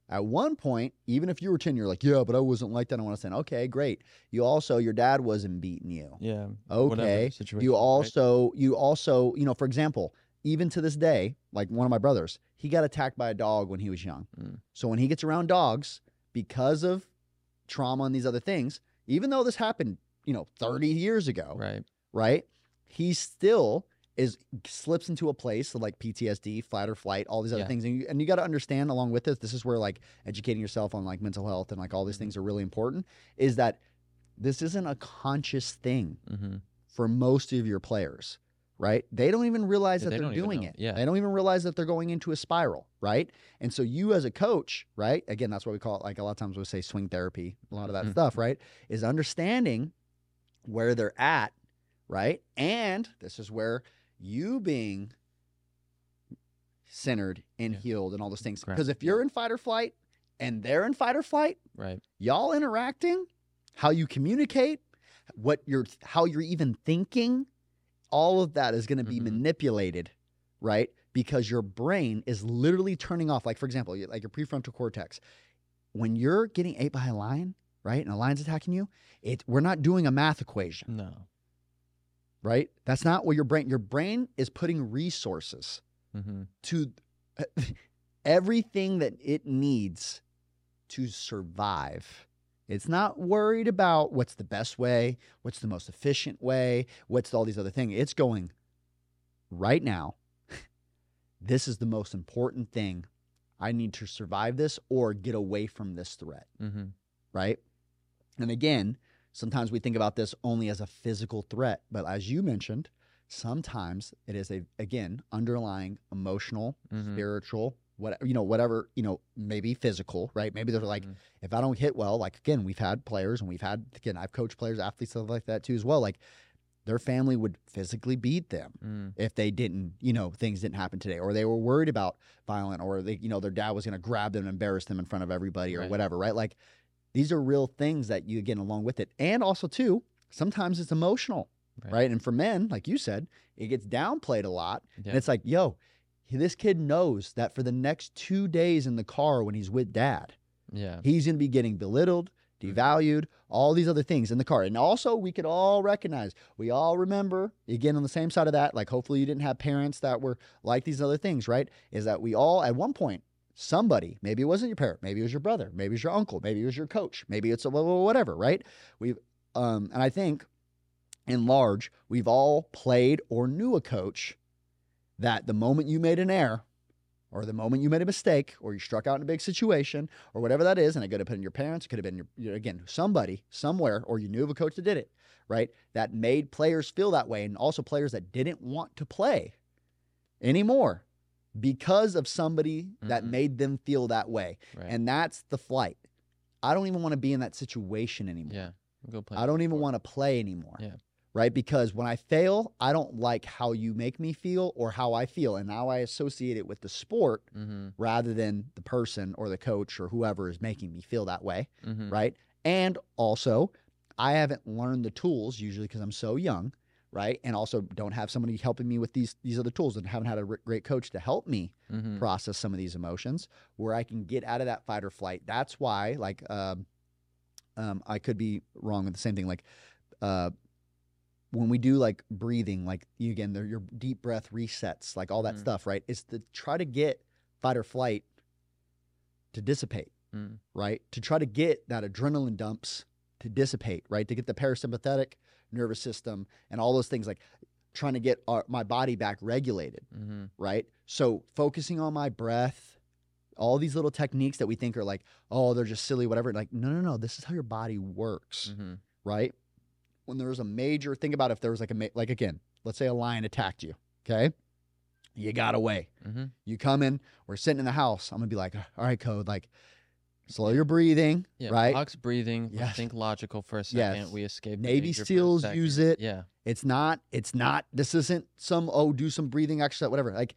At one point, even if you were 10, you're like, yeah, but I wasn't like that. I want to say, okay, great. You also, your dad wasn't beating you. yeah, Okay. You right? also, you also, you know, for example, even to this day, like one of my brothers, he got attacked by a dog when he was young. Mm. So when he gets around dogs, because of trauma and these other things, even though this happened, you know, 30 years ago, right. right? He still is slips into a place of like PTSD, fight or flight, all these other Yeah. things. And you, and you got to understand along with this, this is where like educating yourself on like mental health and like all these Mhm. things are really important is that this isn't a conscious thing Mm-hmm. for most of your players, right? They don't even realize Yeah, that they they're doing it. Yeah. They don't even realize that they're going into a spiral, right? And so you as a coach, right? Again, that's what we call it. Like a lot of times we say swing therapy, a lot of that Mhm. stuff, right? Is understanding where they're at, right? And this is where you being centered and Yeah. healed and all those things. Because if you're in fight or flight and they're in fight or flight, Right. y'all interacting, how you communicate, what you're how you're even thinking, all of that is going to be Mhm. manipulated, right? Because your brain is literally turning off. Like for example, like your prefrontal cortex. When you're getting ate by a lion, right, and a lion's attacking you, it we're not doing a math equation, No. right? That's not what your brain. Your brain is putting resources Mm-hmm. to everything that it needs to survive. It's not worried about what's the best way, what's the most efficient way, what's all these other things. It's going right now. This is the most important thing. I need to survive this or get away from this threat, Mm-hmm. right? And again, sometimes we think about this only as a physical threat, but as you mentioned, sometimes it is a again underlying emotional Mhm. spiritual, whatever you know, whatever you know, maybe physical, right? Maybe they're like, Mhm. if I don't hit well, like again, we've had players and we've had again, I've coached players, athletes, stuff like that too as well. Like their family would physically beat them Mm. if they didn't, you know, things didn't happen today, or they were worried about violent, or they, you know, their dad was going to grab them and embarrass them in front of everybody, or Right. whatever, right? Like these are real things that you get along with it, and also too, sometimes it's emotional, Right. right? And for men, like you said, it gets downplayed a lot, Yeah. and it's like, yo, this kid knows that for the next two days in the car when he's with dad, yeah. he's going to be getting belittled, devalued, all these other things in the car. And also, we could all recognize, we all remember, again, on the same side of that, like hopefully you didn't have parents that were like these other things, right? Is that we all, at one point, somebody, maybe it wasn't your parent, maybe it was your brother, maybe it was your uncle, maybe it was your coach, maybe it's a wha- wha- whatever, right? We've, um, and I think in large, we've all played or knew a coach that the moment you made an error, or the moment you made a mistake, or you struck out in a big situation, or whatever that is, and it could have been your parents, it could have been your, again, somebody, somewhere, or you knew of a coach that did it, right? That made players feel that way, and also players that didn't want to play anymore because of somebody that Mhm. made them feel that way. Right. And that's the flight. I don't even want to be in that situation anymore. yeah. Go play. I don't even want to play anymore. Yeah. Right? Because when I fail, I don't like how you make me feel or how I feel. And now I associate it with the sport Mm-hmm. rather than the person or the coach or whoever is making me feel that way. Mm-hmm. Right. And also, I haven't learned the tools usually because I'm so young. Right. And also don't have somebody helping me with these these other tools and haven't had a r- great coach to help me Mm-hmm. process some of these emotions where I can get out of that fight or flight. That's why, like, um, um, I could be wrong with the same thing. Like, uh, when we do like breathing, like you again, they're your deep breath resets, like all that Mhm. stuff, right? Is to try to get fight or flight to dissipate, Mm. right? To try to get that adrenaline dumps to dissipate, right? To get the parasympathetic nervous system and all those things, like trying to get our, my body back regulated Mm-hmm. right? So focusing on my breath, all these little techniques that we think are like, oh, they're just silly, whatever. Like, no, no, no. This is how your body works, Mm-hmm. right? When there was a major think about if there was like a ma- like again, let's say a lion attacked you, okay? You got away. Mm-hmm. You come in, we're sitting in the house. I'm gonna be like, all right, code, like slow your breathing, Yeah, right? box breathing. Yes. Think logical for a second Yes. We escape. Navy danger for a SEALs use it. Yeah. It's not, it's not, this isn't some, oh, do some breathing exercise, whatever. Like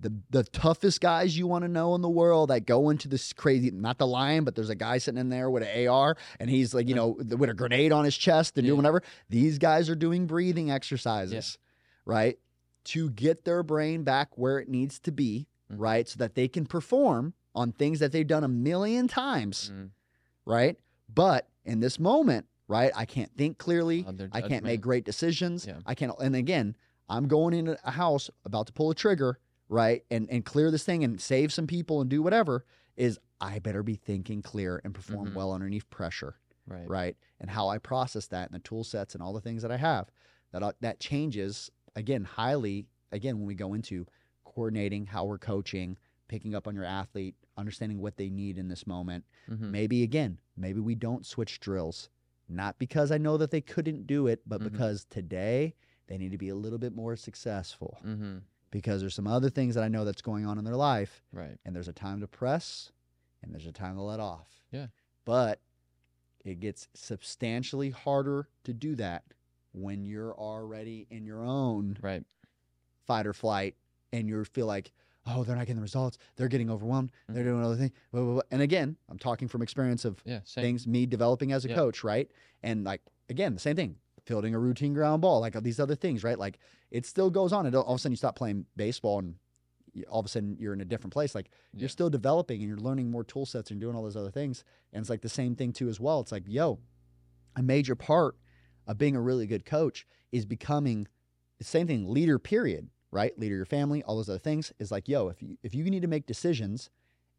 the the toughest guys you want to know in the world that go into this crazy, not the lion, but there's a guy sitting in there with an AR and he's like, you know, with a grenade on his chest and Yeah. doing whatever. These guys are doing breathing exercises, right? To get their brain back where it needs to be, Mhm. right? So that they can perform on things that they've done a million times, Mm. right? But in this moment, right, I can't think clearly. I can't make great decisions. Yeah. I can't. And again, I'm going into a house about to pull a trigger, right, and and clear this thing and save some people and do whatever. Is I better be thinking clear and perform Mhm. well underneath pressure, Right. right? And how I process that and the tool sets and all the things that I have, that uh, that changes again highly. Again, when we go into coordinating how we're coaching, picking up on your athlete, understanding what they need in this moment. Mm-hmm. Maybe again, maybe we don't switch drills, not because I know that they couldn't do it, but Mhm. because today they need to be a little bit more successful Mm-hmm. Because there's some other things that I know that's going on in their life, Right. and there's a time to press, and there's a time to let off. Yeah. But it gets substantially harder to do that when you're already in your own Right. fight or flight and you feel like, oh, they're not getting the results. They're getting overwhelmed. Mm-hmm. They're doing other things. Blah, blah, blah. And again, I'm talking from experience of Yeah. Things me developing as a Yeah. coach, right? And like again, the same thing, fielding a routine ground ball, like these other things, right? Like it still goes on. And all of a sudden you stop playing baseball and all of a sudden you're in a different place. Like Yeah. you're still developing and you're learning more tool sets and doing all those other things. And it's like the same thing too as well. It's like, yo, a major part of being a really good coach is becoming the same thing, leader, period, right? Leader your family, all those other things is like, yo, if you if you need to make decisions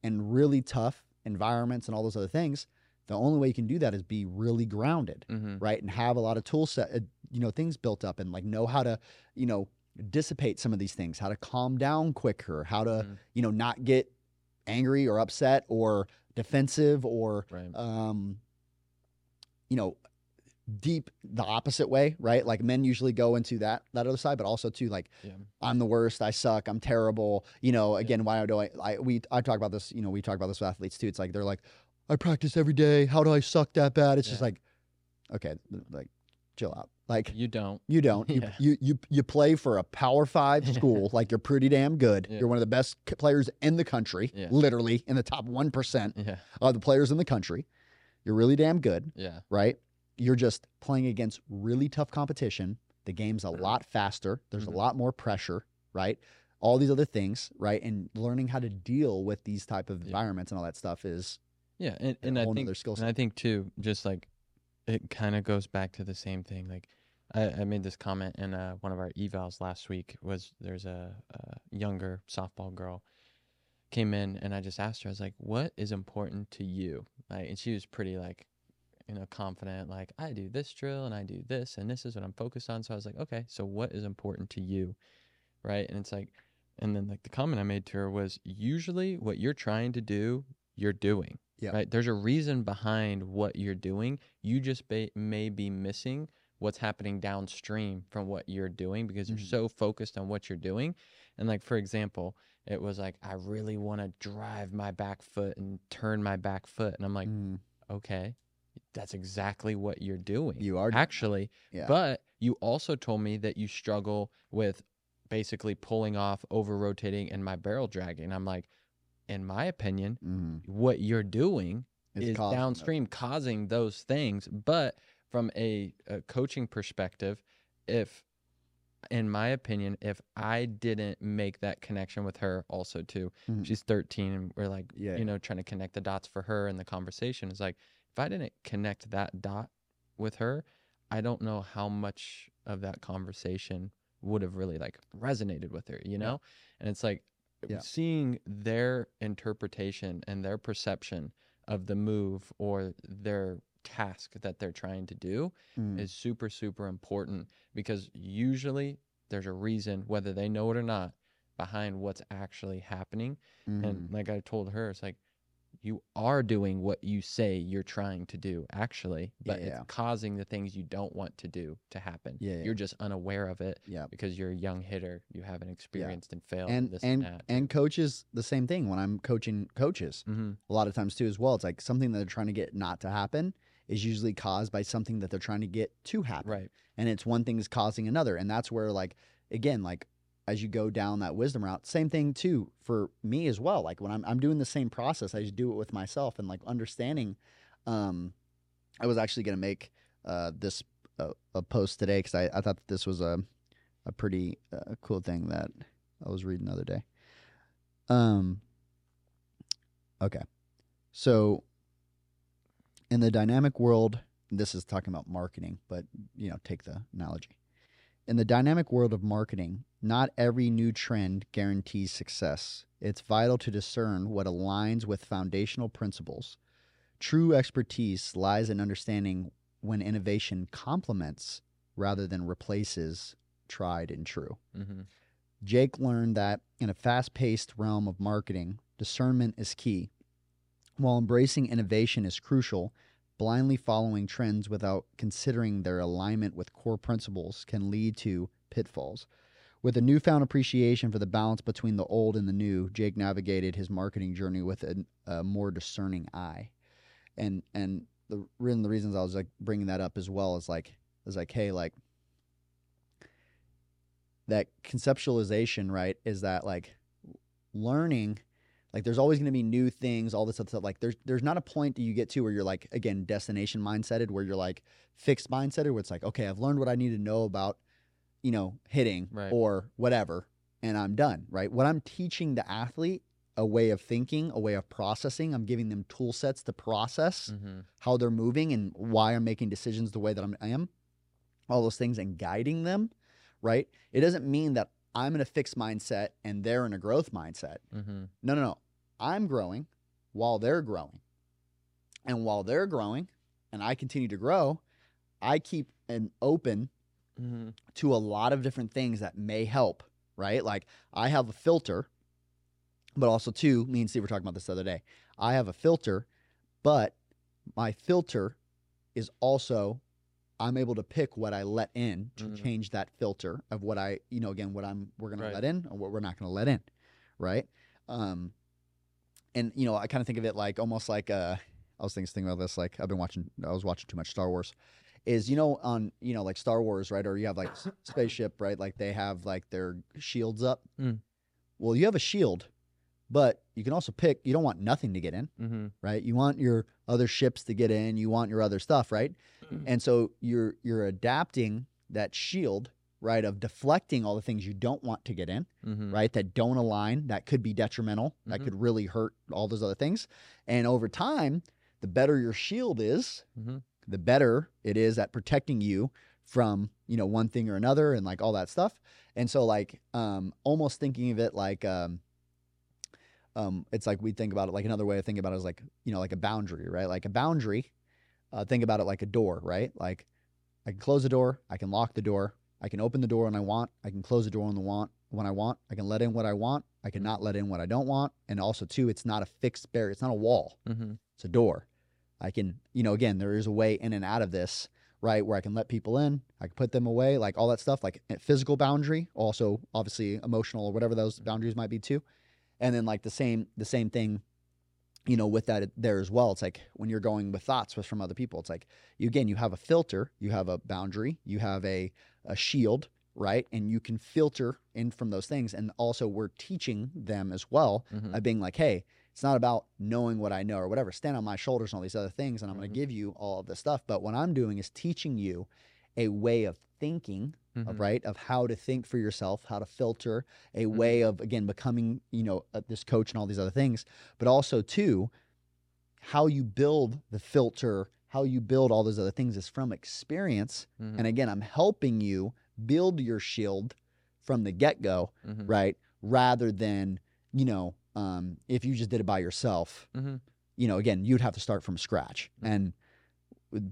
in really tough environments and all those other things, the only way you can do that is be really grounded, Mm-hmm. right? And have a lot of tool set, uh, you know, things built up and like know how to, you know, dissipate some of these things, how to calm down quicker, how to, Mhm. you know, not get angry or upset or defensive or Right. um, you know, deep the opposite way, right? Like men usually go into that that other side, but also too like Yeah. I'm the worst, I suck, I'm terrible. You know, again, why do I, I we I talk about this, you know, we talk about this with athletes too. It's like they're like, I practice every day. How do I suck that bad? It's just like, okay, like chill out. Like You don't. you don't. You, Yeah. you you you play for a Power Five school. Like you're pretty damn good. Yeah. You're one of the best players in the country. Yeah. Literally in the top one percent Yeah. of the players in the country. You're really damn good, Yeah. right? You're just playing against really tough competition. The game's a lot faster. There's Mhm. a lot more pressure, right? All these other things, right? And learning how to deal with these type of Yeah. environments and all that stuff is Yeah. And, a and I think And I think too, just like it kind of goes back to the same thing. Like I, I made this comment in uh, one of our evals last week. Was there's a, a younger softball girl came in, and I just asked her, I was like, "What is important to you?" Like, and she was pretty like, you know, confident. Like, I do this drill and I do this, and this is what I'm focused on. So I was like, okay, so what is important to you, right? And it's like, and then like the comment I made to her was, usually what you're trying to do, you're doing Yeah. right? There's a reason behind what you're doing. You just ba- may be missing what's happening downstream from what you're doing because you're Mhm. so focused on what you're doing. And like for example, it was like I really want to drive my back foot and turn my back foot, and I'm like, Mm, okay, that's exactly what you're doing. you are actually, yeah. but you also told me that you struggle with basically pulling off, over rotating, and my barrel dragging. I'm like, in my opinion, Mhm. what you're doing It's is causing it. downstream causing those things. But from a, a coaching perspective, if, in my opinion, if I didn't make that connection with her, also too, Mhm. she's 13, and we're like, Yeah. you know, trying to connect the dots for her and the conversation is like, if I didn't connect that dot with her, I don't know how much of that conversation would have really like resonated with her, you know? And it's like Yeah. seeing their interpretation and their perception of the move or their task that they're trying to do Mm. is super super important because usually there's a reason whether they know it or not behind what's actually happening Mhm. and like I told her, it's like you are doing what you say you're trying to do actually, but Yeah, yeah. it's causing the things you don't want to do to happen. Yeah, yeah. You're just unaware of it Yeah. because you're a young hitter. You haven't experienced and failed And this and and that. and coaches the same thing when I'm coaching coaches. mm-hmm. a lot of times too as well. It's like something that they're trying to get not to happen is usually caused by something that they're trying to get to happen. Right. And it's one thing is causing another. And that's where like again, like as you go down that wisdom route, same thing too for me as well. Like when I'm I'm doing the same process, I just do it with myself and like understanding um I was actually gonna make uh this uh, a post today because I, I thought that this was a a pretty uh, cool thing that I was reading the other day. Um okay. So, in the dynamic world, this is talking about marketing, but you know, take the analogy. In the dynamic world of marketing, not every new trend guarantees success. It's vital to discern what aligns with foundational principles. True expertise lies in understanding when innovation complements rather than replaces tried and true. Mm-hmm. Jake learned that in a fast paced realm of marketing, discernment is key. While embracing innovation is crucial, blindly following trends without considering their alignment with core principles can lead to pitfalls. With a newfound appreciation for the balance between the old and the new, Jake navigated his marketing journey with a, a more discerning eye. And and the one the reasons I was like bringing that up as well is like is like hey like that conceptualization, right, is that like learning, like there's always going to be new things, all this other stuff. Like there's there's not a point that you get to where you're like again destination mindseted, where you're like fixed mindseted, where it's like okay, I've learned what I need to know about, you know, hitting Right. or whatever, and I'm done. Right. What I'm teaching the athlete a way of thinking, a way of processing. I'm giving them tool sets to process Mm-hmm. how they're moving and why I'm making decisions the way that I'm, I am, all those things, and guiding them, right? It doesn't mean that I'm in a fixed mindset and they're in a growth mindset. Mm-hmm. No, no, no. I'm growing while they're growing. And while they're growing and I continue to grow, I keep an open Mm-hmm. to a lot of different things that may help, right? Like I have a filter, but also too, me and Steve were talking about this the other day. I have a filter, but my filter is also I'm able to pick what I let in to Mhm. change that filter of what I, you know, again, what I'm we're gonna Right. let in or what we're not gonna let in. Right. Um and you know, I kind of think of it like almost like uh I was thinking, thinking about this, like I've been watching I was watching too much Star Wars is you know on you know like Star Wars right or you have like spaceship right like they have like their shields up. Mm. Well, you have a shield, but you can also pick. You don't want nothing to get in, Mm-hmm. right? You want your other ships to get in. You want your other stuff, right? Mm. And so you're you're adapting that shield right of deflecting all the things you don't want to get in Mm-hmm. right that don't align that could be detrimental that Mhm. could really hurt all those other things and over time the better your shield is Mm-hmm. the better it is at protecting you from you know one thing or another and like all that stuff and so like um almost thinking of it like um um it's like we think about it like another way of thinking about it is like you know like a boundary right like a boundary uh, think about it like a door right like i can close the door i can lock the door i can open the door when i want i can close the door when i want when i want i can let in what i want i can not let in what i don't want and also too it's not a fixed barrier it's not a wall Mm-hmm. it's a door. I can, you know, again, there is a way in and out of this, right? Where I can let people in, I can put them away, like all that stuff, like a physical boundary, also obviously emotional or whatever those boundaries might be too. And then like the same, the same thing, you know, with that there as well. It's like when you're going with thoughts with from other people, it's like you again, you have a filter, you have a boundary, you have a a shield, right? And you can filter in from those things. And also we're teaching them as well Mm-hmm. of being like, hey, it's not about knowing what I know or whatever. Stand on my shoulders and all these other things, and I'm going Mhm. to give you all of this stuff. But what I'm doing is teaching you a way of thinking, Mhm. of, right? Of how to think for yourself, how to filter, a Mm-hmm. way of again becoming, you know, uh, this coach and all these other things. But also too, how you build the filter, how you build all those other things is from experience. Mhm. And again, I'm helping you build your shield from the get go Mhm. right? Rather than, you know, um, if you just did it by yourself, Mhm. you know, again, you'd have to start from scratch. Mhm. And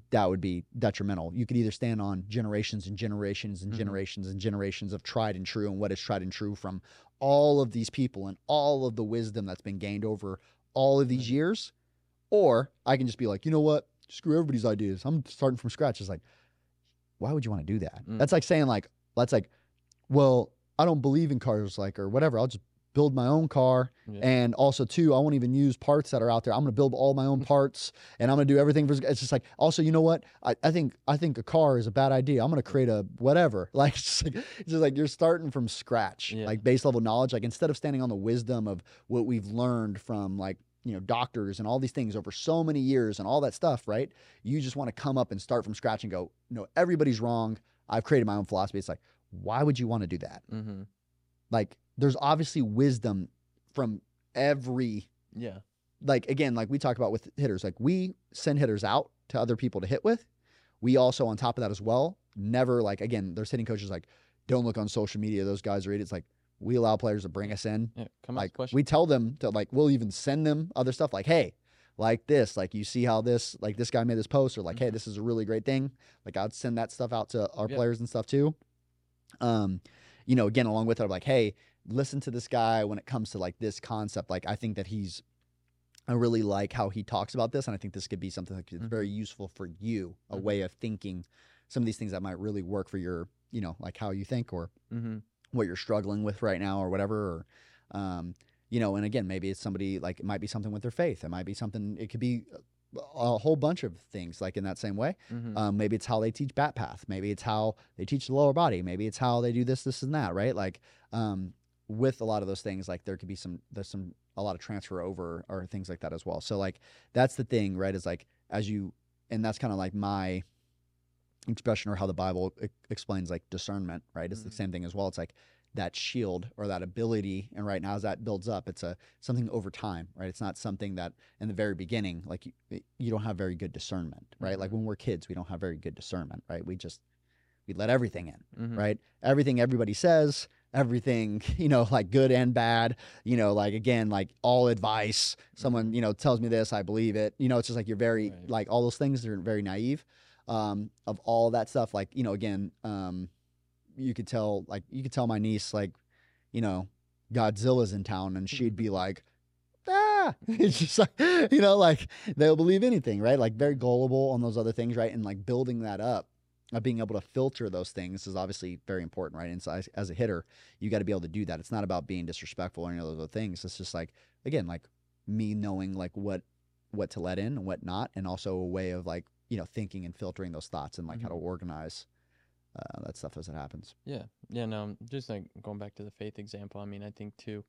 that would be detrimental. You could either stand on generations and generations and Mhm. generations and generations of tried and true and what is tried and true from all of these people and all of the wisdom that's been gained over all of these years, Or I can just be like, you know what? Screw everybody's ideas. I'm starting from scratch. It's like, why would you want to do that? Mm. That's like saying like, that's like, well, I don't believe in cars, like or whatever. I'll just build my own car, Yeah. and also too, I won't even use parts that are out there. I'm gonna build all my own parts, and I'm gonna do everything for. It's just like, also, you know what? I, I think I think a car is a bad idea. I'm gonna create a whatever. Like it's just like it's just like you're starting from scratch, Yeah. like base level knowledge. Like instead of standing on the wisdom of what we've learned from like you know doctors and all these things over so many years and all that stuff, right? You just want to come up and start from scratch and go, no, everybody's wrong. I've created my own philosophy. It's like, why would you want to do that? mm-hmm. Like, there's obviously wisdom from every Yeah. like again, like we talk about with hitters, like we send hitters out to other people to hit with. We also, on top of that as well, never like again, there's hitting coaches like, don't look on social media. Those guys are idiots. Like we allow players to bring us in. Yeah. Come on. Like we tell them to like we'll even send them other stuff like, hey, like this, like you see how this, like this guy made this post, or like, hey, Mhm. this is a really great thing. Like I'd send that stuff out to our Yeah. players and stuff too. Um, you know, again, along with it, I'm like, hey, listen to this guy when it comes to like this concept. Like I think that he's I really like how he talks about this, and I think this could be something that's Mhm. very useful for you, a Mhm. way of thinking some of these things that might really work for your, you know, like how you think or mm-hmm. what you're struggling with right now or whatever. Or, um, you know, and again, maybe it's somebody like it might be something with their faith. It might be something. It could be a, a whole bunch of things like in that same way. Mm-hmm. Um, maybe it's how they teach bat path. Maybe it's how they teach the lower body. Maybe it's how they do this, this, and that. Right? Like, um, with a lot of those things, like there could be some there's some a lot of transfer over or things like that as well. So like that's the thing, right? Is like as you and that's kind of like my expression or how the Bible e- explains like discernment, right? It's the Mhm. same thing as well. It's like that shield or that ability and right now as that builds up it's a something over time right it's not something that in the very beginning like you, you don't have very good discernment right like Mhm. when we're kids we don't have very good discernment right we just we let everything in Mm-hmm. right everything everybody says everything you know like good and bad you know like again like all advice. Someone you know tells me this i believe it. You know it's just like you're very Right. like all those things are very naive um of all that stuff. Like you know again um you could tell like you could tell my niece like you know godzilla's in town and she'd be like ah! It's just like you know like they'll believe anything right? Like very gullible on those other things right? And like building that up of being able to filter those things is obviously very important right? And so as, as a hitter you got to be able to do that. It's not about being disrespectful or any of those other things. It's just like again like me knowing like what what to let in and what not and also a way of like you know thinking and filtering those thoughts and like how to organize uh, that stuff as it happens. Yeah, yeah, no, just like going back to the faith example. I mean, I think too,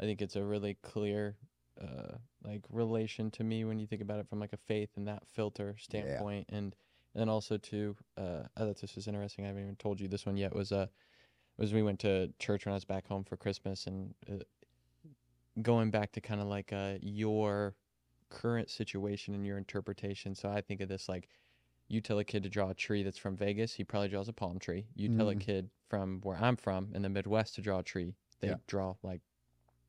I think it's a really clear, uh, like relation to me when you think about it from like a faith and that filter standpoint, and and also too, uh, I thought this was interesting. I haven't even told you this one yet. Was uh, was we went to church when I was back home for Christmas, and uh, going back to kind of like uh your current situation and your interpretation. So I think of this like you tell a kid to draw a tree that's from Vegas, he probably draws a palm tree. You tell a Mhm. kid from where I'm from in the Midwest to draw a tree, they Yeah. draw like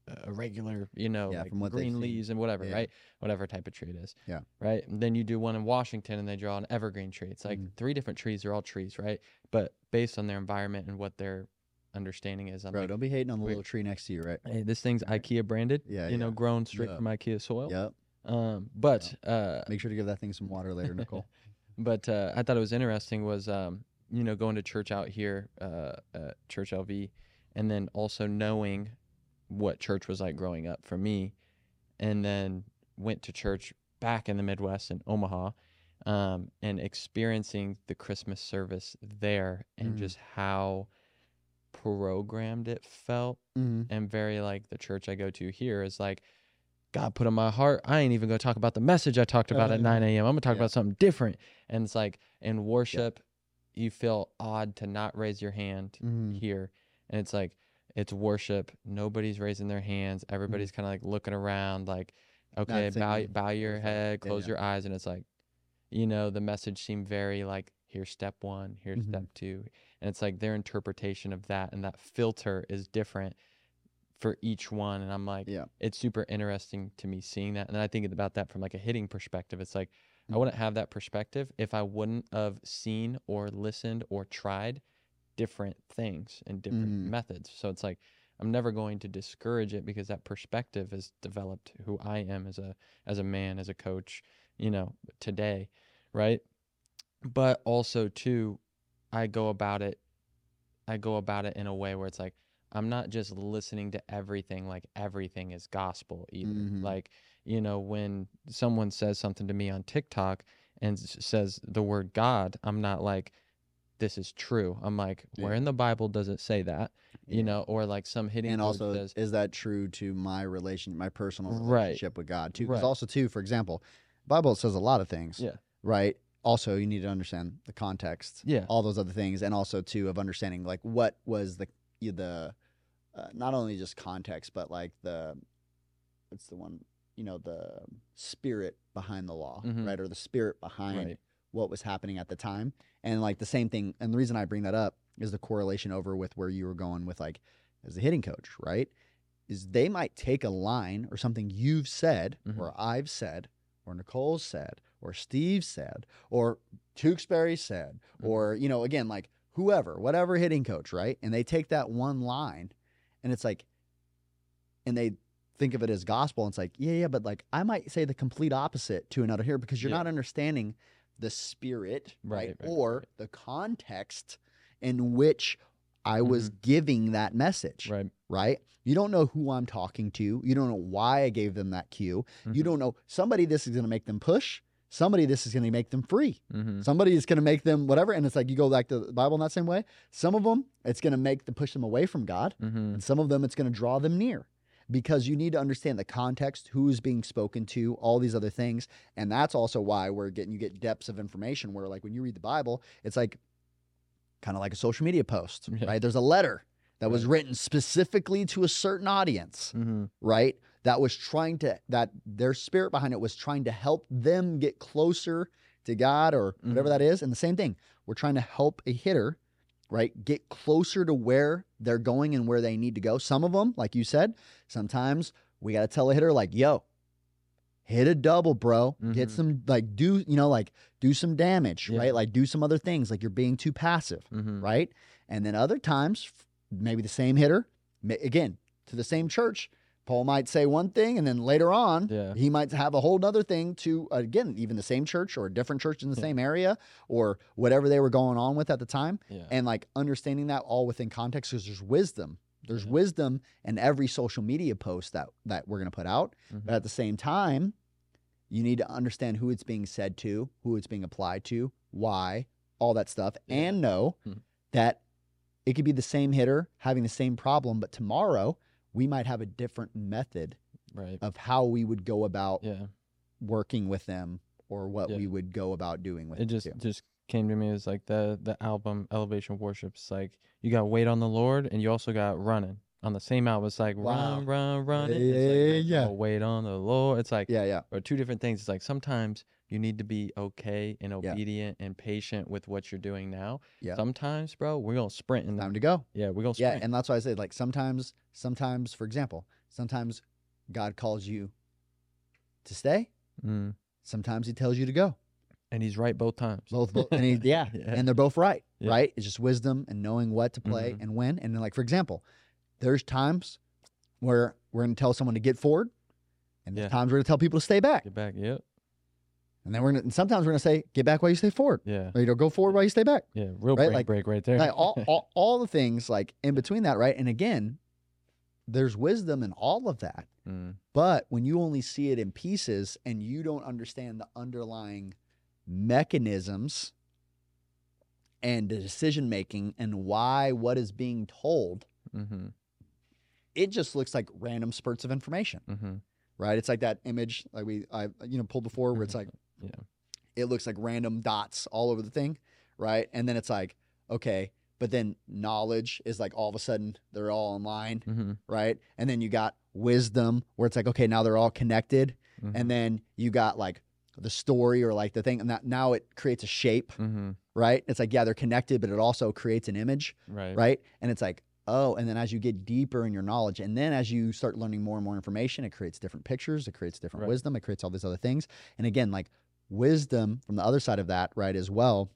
a- regular, you know, Yeah, like from what green leaves and whatever, Yeah. right? Whatever type of tree it is. Yeah. Right. And then you do one in Washington and they draw an evergreen tree. It's like Mhm. three different trees. They're all trees, right? But based on their environment and what their understanding is, I'm bro like, don't be hating on the little tree next to you right hey, this thing's IKEA branded. Yeah, You know, grown straight Yeah. from IKEA soil. yep Um, but uh, make sure to give that thing some water later nicole but uh, I thought it was interesting was um, you know going to church out here, uh, at Church LV, and then also knowing what church was like growing up for me, and then went to church back in the Midwest in Omaha, um, and experiencing the Christmas service there and Mm. just how programmed it felt mm-hmm. and very like the church I go to here is like, God put in my heart. I ain't even gonna talk about the message I talked about at 9 a.m. I'm gonna talk Yeah. about something different. And it's like in worship, you feel odd to not raise your hand Mm-hmm. here. And it's like it's worship. Nobody's raising their hands. Everybody's kind of like looking around, like, okay, bow bow your head, Yeah, close yeah. your eyes, and it's like, you know, the message seemed very like here's step one, here's Mhm. step two, and it's like their interpretation of that and that filter is different for each one. And I'm like, Yeah. it's super interesting to me seeing that. And then I think about that from like a hitting perspective. It's like I Mhm. wouldn't have that perspective if I wouldn't have seen or listened or tried different things and different Mhm. methods. So it's like I'm never going to discourage it because that perspective has developed who I am as a as a man, as a coach, you know, today, right? But also too, I go about it I go about it in a way where it's like I'm not just listening to everything like everything is gospel either. Mhm. Like, you know, when someone says something to me on TikTok and says the word God, I'm not like this is true. I'm like, Yeah. where in the Bible does it say that? Yeah. You know, or like some hidden. and also says is that true to my relation my personal Right. relationship with god too because Right. also too for example bible says a lot of things Yeah. right also you need to understand the context Yeah. all those other things and also too of understanding like what was the the uh, not only just context but like the what's the one you know the spirit behind the law Mhm. right or the spirit behind Right. What was happening at the time and like the same thing and the reason i bring that up is the correlation over with where you were going with like as a hitting coach right is they might take a line or something you've said Mhm. or i've said or nicole said or steve said or tewksbury said Mhm. or you know again like whoever whatever hitting coach right and they take that one line and it's like and they think of it as gospel and it's like yeah yeah but like i might say the complete opposite to another here because you're Yeah. not understanding the spirit right, Right, right, or right. the context in which i was giving that message Right. right you don't know who i'm talking to you don't know why i gave them that cue you Mhm. don't know somebody this is going to make them push somebody this is going to make them free Mhm. Somebody is going to make them whatever. And it's like you go back to the Bible in that same way. Some of them, it's going to make them push them away from God. Mhm. And some of them, it's going to draw them near because you need to understand the context, who is being spoken to, all these other things. And that's also why we're getting, you get depths of information where, like, when you read the Bible, it's like kind of like a social media post, Yeah. right? There's a letter that was written specifically to a certain audience Mhm. right? That was trying to that their spirit behind it was trying to help them get closer to God or whatever Mhm. that is. And the same thing, we're trying to help a hitter, right, get closer to where they're going and where they need to go. Some of them, like you said, sometimes we got to tell a hitter like, "Yo, hit a double, bro. Get Mhm. some like do, you know, like do some damage, Yeah. right? Like do some other things like you're being too passive." Mhm. right? And then other times, maybe the same hitter, again, to the same church, Paul might say one thing, and then later on, Yeah. he might have a whole other thing to, again, even the same church or a different church in the Yeah. same area or whatever they were going on with at the time. Yeah. And like understanding that all within context because there's wisdom. There's Yeah. wisdom in every social media post that, that we're going to put out. Mhm. But at the same time, you need to understand who it's being said to, who it's being applied to, why, all that stuff, and know Hmm. that it could be the same hitter having the same problem, but tomorrow we might have a different method Right. of how we would go about Yeah. working with them or what Yeah. we would go about doing with it them. just too. just came to me as like the the album elevation worships like you got wait on the lord and you also got running on the same album it's like Wow. run run run Yeah, it. It's like, yeah, yeah. wait on the lord it's like yeah, yeah. or two different things it's like sometimes you need to be okay and obedient and patient with what you're doing now Yeah. sometimes bro we're gonna sprint in the, Time to go. yeah we're gonna Yeah, and that's why I said like sometimes, sometimes, for example, sometimes God calls you to stay. mm. Sometimes He tells you to go. and he's right both times Both, both and he, yeah, Yeah. and they're both right, Yeah. right? It's just wisdom and knowing what to play Mhm. and when. And then, like for example, there's times where we're going to tell someone to get forward, and there's Yeah. times we're going to tell people to stay back, get back yep and then we're going to. And sometimes we're going to say, get back while you stay forward, yeah or you know, go forward while you stay back. yeah real Right, break like- break right there Like all, all, all the things like in between that, right? And again, there's wisdom in all of that. Mm. But when you only see it in pieces and you don't understand the underlying mechanisms and the decision making and why what is being told, mm-hmm it just looks like random spurts of information, mm-hmm right? It's like that image like we I you know pulled before where it's like yeah it looks like random dots all over the thing, right? And then it's like okay, but then knowledge is like all of a sudden they're all in line, mm-hmm right? And then you got wisdom where it's like okay, now they're all connected. and then you got like the story or like the thing and that now it creates a shape mm-hmm right it's like yeah they're connected but it also creates an image right right and it's like oh and then as you get deeper in your knowledge and then as you start learning more and more information it creates different pictures it creates different Right. wisdom it creates all these other things and again like wisdom from the other side of that right as well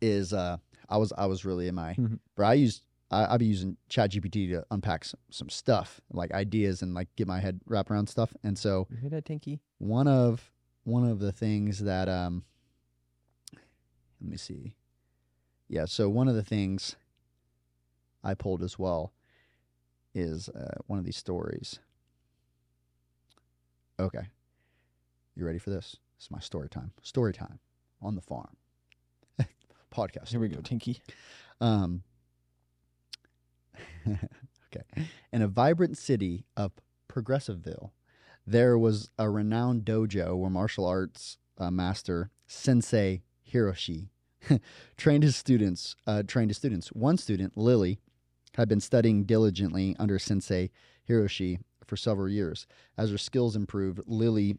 is uh i was i was really in my Mhm. bro i used I, I'll be using ChatGPT to unpack some, some stuff, like ideas, and like get my head wrapped around stuff. And so You hear that, Tinky? one of one of the things that um, let me see, yeah. So one of the things I pulled as well is uh, one of these stories. Okay, you ready for this? This is my story time. Story time on the farm. Podcast. Here we go. Tinky. Um, okay. In a vibrant city of Progressiveville, there was a renowned dojo where martial arts uh, master Sensei Hiroshi trained his students. Uh, trained his students. One student, Lily, had been studying diligently under Sensei Hiroshi for several years. As her skills improved, Lily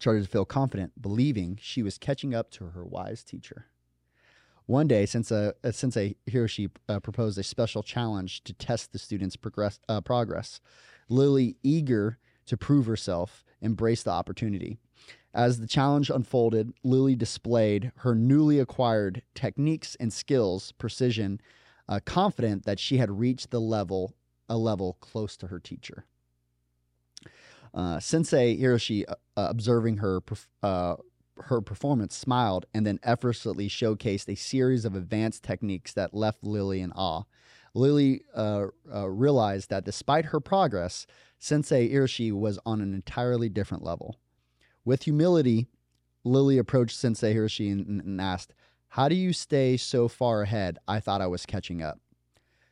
started to feel confident, believing she was catching up to her wise teacher. One day, since uh, uh, Sensei Hiroshi uh, proposed a special challenge to test the students' progress, uh, progress, Lily, eager to prove herself, embraced the opportunity. As the challenge unfolded, Lily displayed her newly acquired techniques and skills, precision, uh, confident that she had reached the level a level close to her teacher. Uh, Sensei Hiroshi, uh, uh, observing her uh, her performance, smiled and then effortlessly showcased a series of advanced techniques that left Lily in awe. Lily uh, uh, realized that despite her progress, Sensei Hiroshi was on an entirely different level. With humility, Lily approached Sensei Hiroshi and, and asked, How do you stay so far ahead? I thought I was catching up.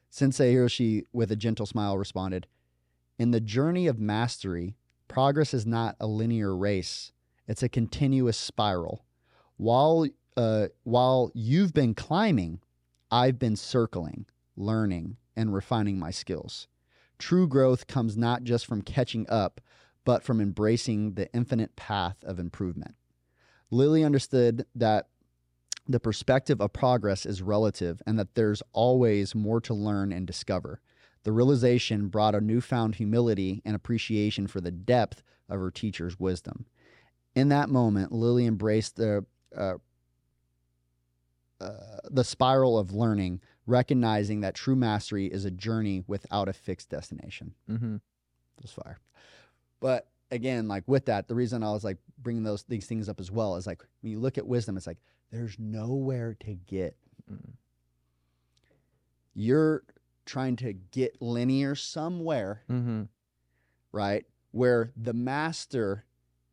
Sensei Hiroshi, with a gentle smile, responded, In the journey of mastery, progress is not a linear race, it's a continuous spiral. While, uh, while you've been climbing, I've been circling, learning, and refining my skills. True growth comes not just from catching up, but from embracing the infinite path of improvement. Lily understood that the perspective of progress is relative and that there's always more to learn and discover. The realization brought a newfound humility and appreciation for the depth of her teacher's wisdom. In that moment, Lily embraced the uh, uh, the spiral of learning, recognizing that true mastery is a journey without a fixed destination. Mm-hmm. Fire, but again, like with that, the reason I was like bringing those these things up as well is like when you look at wisdom, it's like there's nowhere to get. Mm. You're trying to get linear somewhere, Mm-hmm. right? Where the master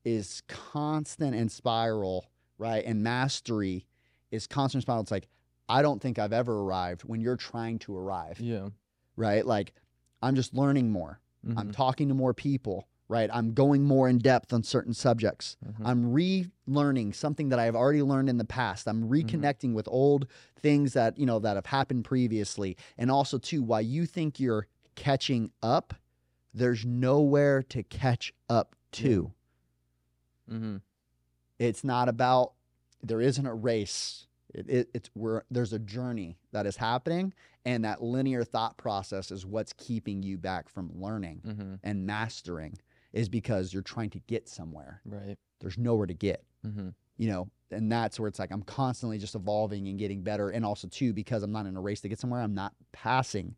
is constant and spiral, right? And mastery is constant spiral. It's like, I don't think I've ever arrived when you're trying to arrive, Yeah. right? Like, I'm just learning more. I'm Mhm. talking to more people, right? I'm going more in depth on certain subjects. Mhm. I'm relearning something that I've already learned in the past. I'm reconnecting with old things that, you know, that have happened previously. And also too, while you think you're catching up, there's nowhere to catch up to. Mm-hmm. It's not about there isn't a race. It, it, it's where there's a journey that is happening, and that linear thought process is what's keeping you back from learning Mm-hmm. and mastering. Is because you're trying to get somewhere. Right. There's nowhere to get. Mm-hmm. you know and that's where it's like i'm constantly just evolving and getting better and also too because i'm not in a race to get somewhere i'm not passing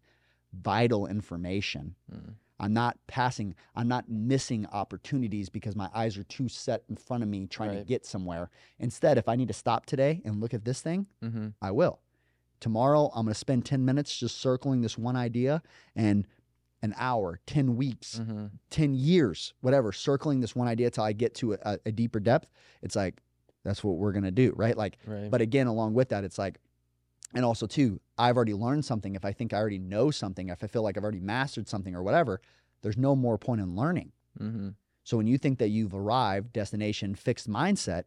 vital information Mm. i'm not passing i'm not missing opportunities because my eyes are too set in front of me trying to get somewhere instead if i need to stop today and look at this thing Mm-hmm. i will tomorrow i'm going to spend 10 minutes just circling this one idea and an hour 10 weeks Mm-hmm. 10 years, whatever, circling this one idea till I get to a, a deeper depth, it's like, that's what we're going to do. Right. Like, Right. but again, along with that, it's like, and also too, I've already learned something. If I think I already know something, if I feel like I've already mastered something or whatever, there's no more point in learning. mm-hmm. So when you think that you've arrived, destination, fixed mindset,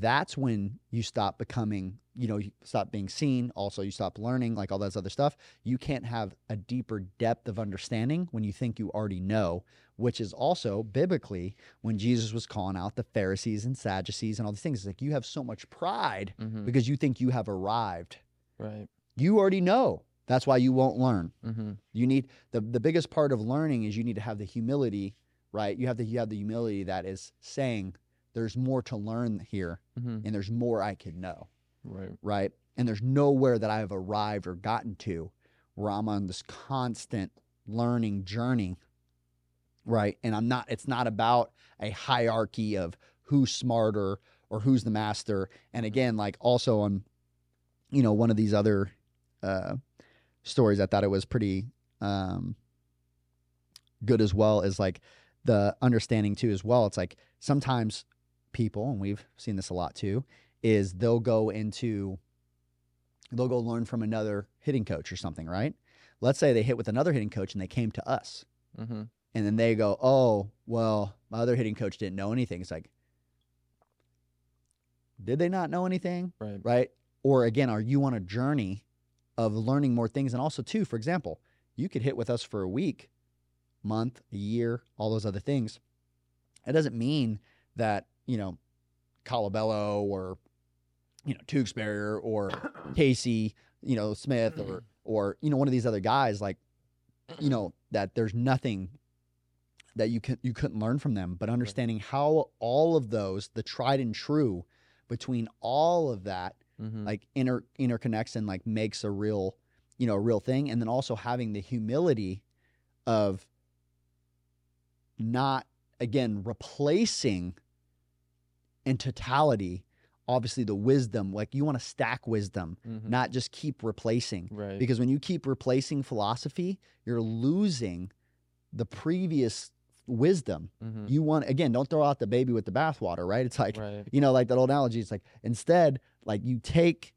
that's when you stop becoming, you know, you stop being seen. Also, you stop learning, like all that other stuff. You can't have a deeper depth of understanding when you think you already know, which is also biblically when Jesus was calling out the Pharisees and Sadducees and all these things. It's like you have so much pride Mm-hmm. because you think you have arrived. Right. You already know. That's why you won't learn. Mm-hmm. You need the the biggest part of learning is you need to have the humility, right? You have the you have the humility that is saying there's more to learn here Mm-hmm. and there's more I could know, Right. right? And there's nowhere that I have arrived or gotten to, where I'm on this constant learning journey, right? And I'm not, it's not about a hierarchy of who's smarter or who's the master. And again, like also on, you know, one of these other uh, stories, I thought it was pretty um, good as well is like the understanding too as well. It's like sometimes people, and we've seen this a lot too, is they'll go into they'll go learn from another hitting coach or something, right? Let's say they hit with another hitting coach and they came to us. Mm-hmm. And then they go, "Oh, well, my other hitting coach didn't know anything." It's like did they not know anything? Right. Right? Or again, are you on a journey of learning more things and also too, for example, you could hit with us for a week, month, a year, all those other things. It doesn't mean that, you know, Colabello or you know, Tewksbury or Casey, you know, Smith or or you know, one of these other guys like you know, that there's nothing that you can you couldn't learn from them, but understanding how all of those, the tried and true between all of that Mm-hmm. like inter interconnects and like makes a real you know a real thing. And then also having the humility of not again replacing in totality obviously the wisdom like you want to stack wisdom Mhm. not just keep replacing right. because when you keep replacing philosophy you're losing the previous wisdom Mhm. you want again don't throw out the baby with the bathwater right it's like right. you know, like that old analogy. It's like instead, like you take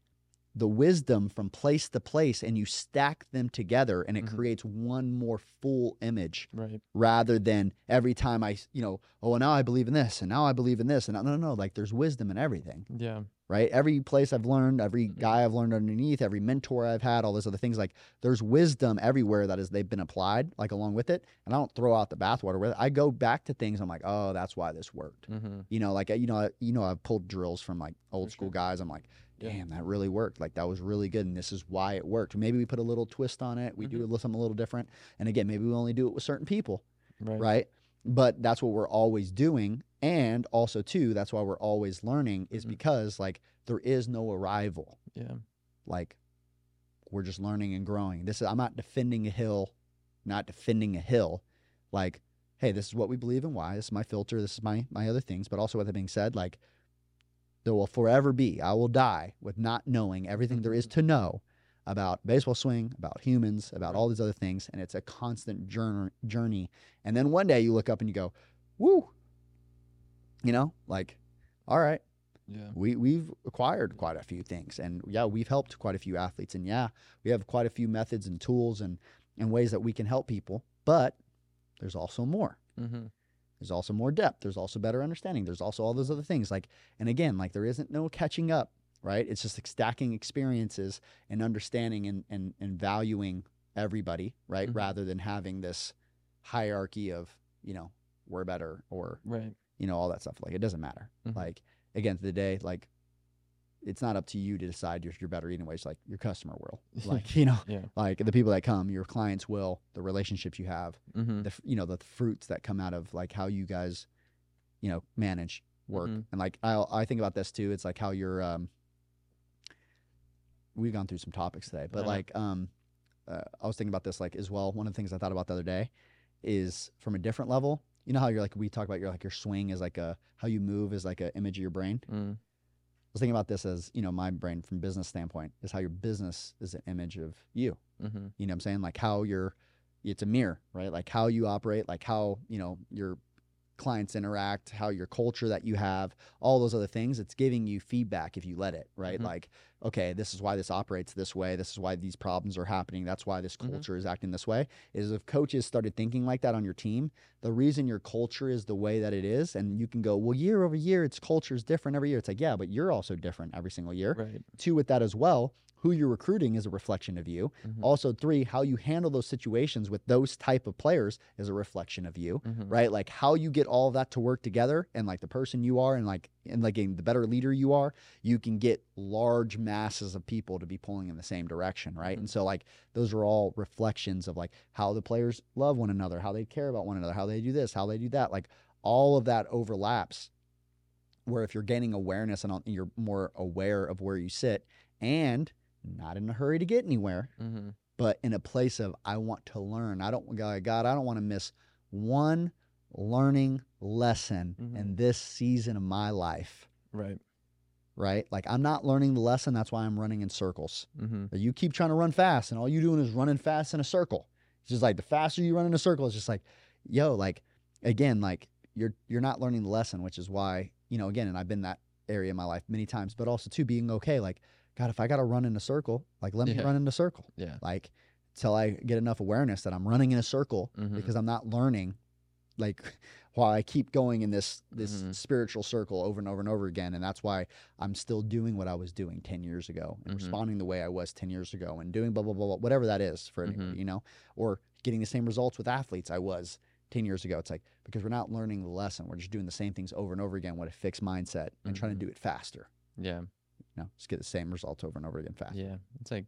the wisdom from place to place and you stack them together and it Mhm. creates one more full image Right. rather than every time I, you know, oh, well, now I believe in this and now I believe in this. And no, no, no, like there's wisdom in everything, Yeah. right? Every place I've learned, every Mhm. guy I've learned underneath, every mentor I've had, all those other things, like there's wisdom everywhere that is they've been applied, like along with it. And I don't throw out the bathwater with it. I go back to things. I'm like, oh, that's why this worked Mm-hmm. you know like you know I- you know i've pulled drills from like old For school sure. guys i'm like. Damn that really worked. Like that was really good and this is why it worked. Maybe we put a little twist on it. We do a little something a little different. And again maybe we only do it with certain people Right. right? But that's what we're always doing. And also too that's why we're always learning is Mhm. because like there is no arrival. Yeah. like we're just learning and growing. This is i'm not defending a hill not defending a hill. Like hey this is what we believe and why. This is my filter. This is my my other things. But also with that being said like there will forever be i will die with not knowing everything there is to know about baseball swing about humans about all these other things and it's a constant journey and then one day you look up and you go woo you know like all right Yeah. we we've acquired quite a few things and yeah we've helped quite a few athletes and yeah we have quite a few methods and tools and and ways that we can help people but there's also more Mm-hmm. There's also more depth. There's also better understanding. There's also all those other things. Like and again like there isn't no catching up right? It's just like stacking experiences and understanding and and, and valuing everybody right? Mhm. rather than having this hierarchy of you know we're better or Right. you know all that stuff. Like it doesn't matter. Mhm. like again to the day like it's not up to you to decide you're, you're better anyways like your customer will like you know Yeah. like the people that come your clients will the relationships you have Mm-hmm. the you know the fruits that come out of like how you guys you know manage work Mhm. and like I I think about this too it's like how you're um we've gone through some topics today but Yeah. like um uh, I was thinking about this like as well one of the things I thought about the other day is from a different level you know how you're like we talk about your like your swing is like a how you move is like an image of your brain Mm. I was thinking about this as you know my brain from business standpoint is how your business is an image of you Mm-hmm. you know what I'm saying? Like how you're, it's a mirror, right? Like how you operate, like how, you know, your clients interact, how your culture that you have, all those other things. It's giving you feedback if you let it, right? Mhm. Like, okay, this is why this operates this way. This is why these problems are happening. That's why this Mhm. culture is acting this way. Is if coaches started thinking like that on your team, the reason your culture is the way that it is, and you can go, well, year over year, its culture is different every year. It's like, yeah, but you're also different every single year. Right. Two, with that as well, who you're recruiting is a reflection of you. Mhm. Also, three, how you handle those situations with those type of players is a reflection of you, Mhm. right? Like how you get all of that to work together, and like the person you are, and like and like the better leader you are, you can get large masses of people to be pulling in the same direction, right? Mhm. And so like those are all reflections of like how the players love one another, how they care about one another, how they do this, how they do that, like all of that overlaps. Where if you're gaining awareness and you're more aware of where you sit, and not in a hurry to get anywhere, Mhm. but in a place of I want to learn. I don't God, God I don't want to miss one learning lesson Mhm. in this season of my life. Right. Right? Like I'm not learning the lesson, that's why I'm running in circles. Mm-hmm. You keep trying to run fast and all you're doing is running fast in a circle. It's just like the faster you run in a circle, it's just like, yo, like again, like you're you're not learning the lesson, which is why, you know, again, and I've been that area in my life many times, but also too being okay, like, God, if I gotta run in a circle, like let me run in a circle. Yeah. Like till I get enough awareness that I'm running in a circle Mhm. because I'm not learning like while I keep going in this this Mhm. spiritual circle over and over and over again and that's why I'm still doing what I was doing 10 years ago and Mhm. responding the way I was 10 years ago and doing blah blah blah, blah whatever that is for anybody, Mhm. you know or getting the same results with athletes I was 10 years ago it's like because we're not learning the lesson we're just doing the same things over and over again with a fixed mindset and trying Mhm. to do it faster Yeah. You know just get the same results over and over again fast. Yeah. It's like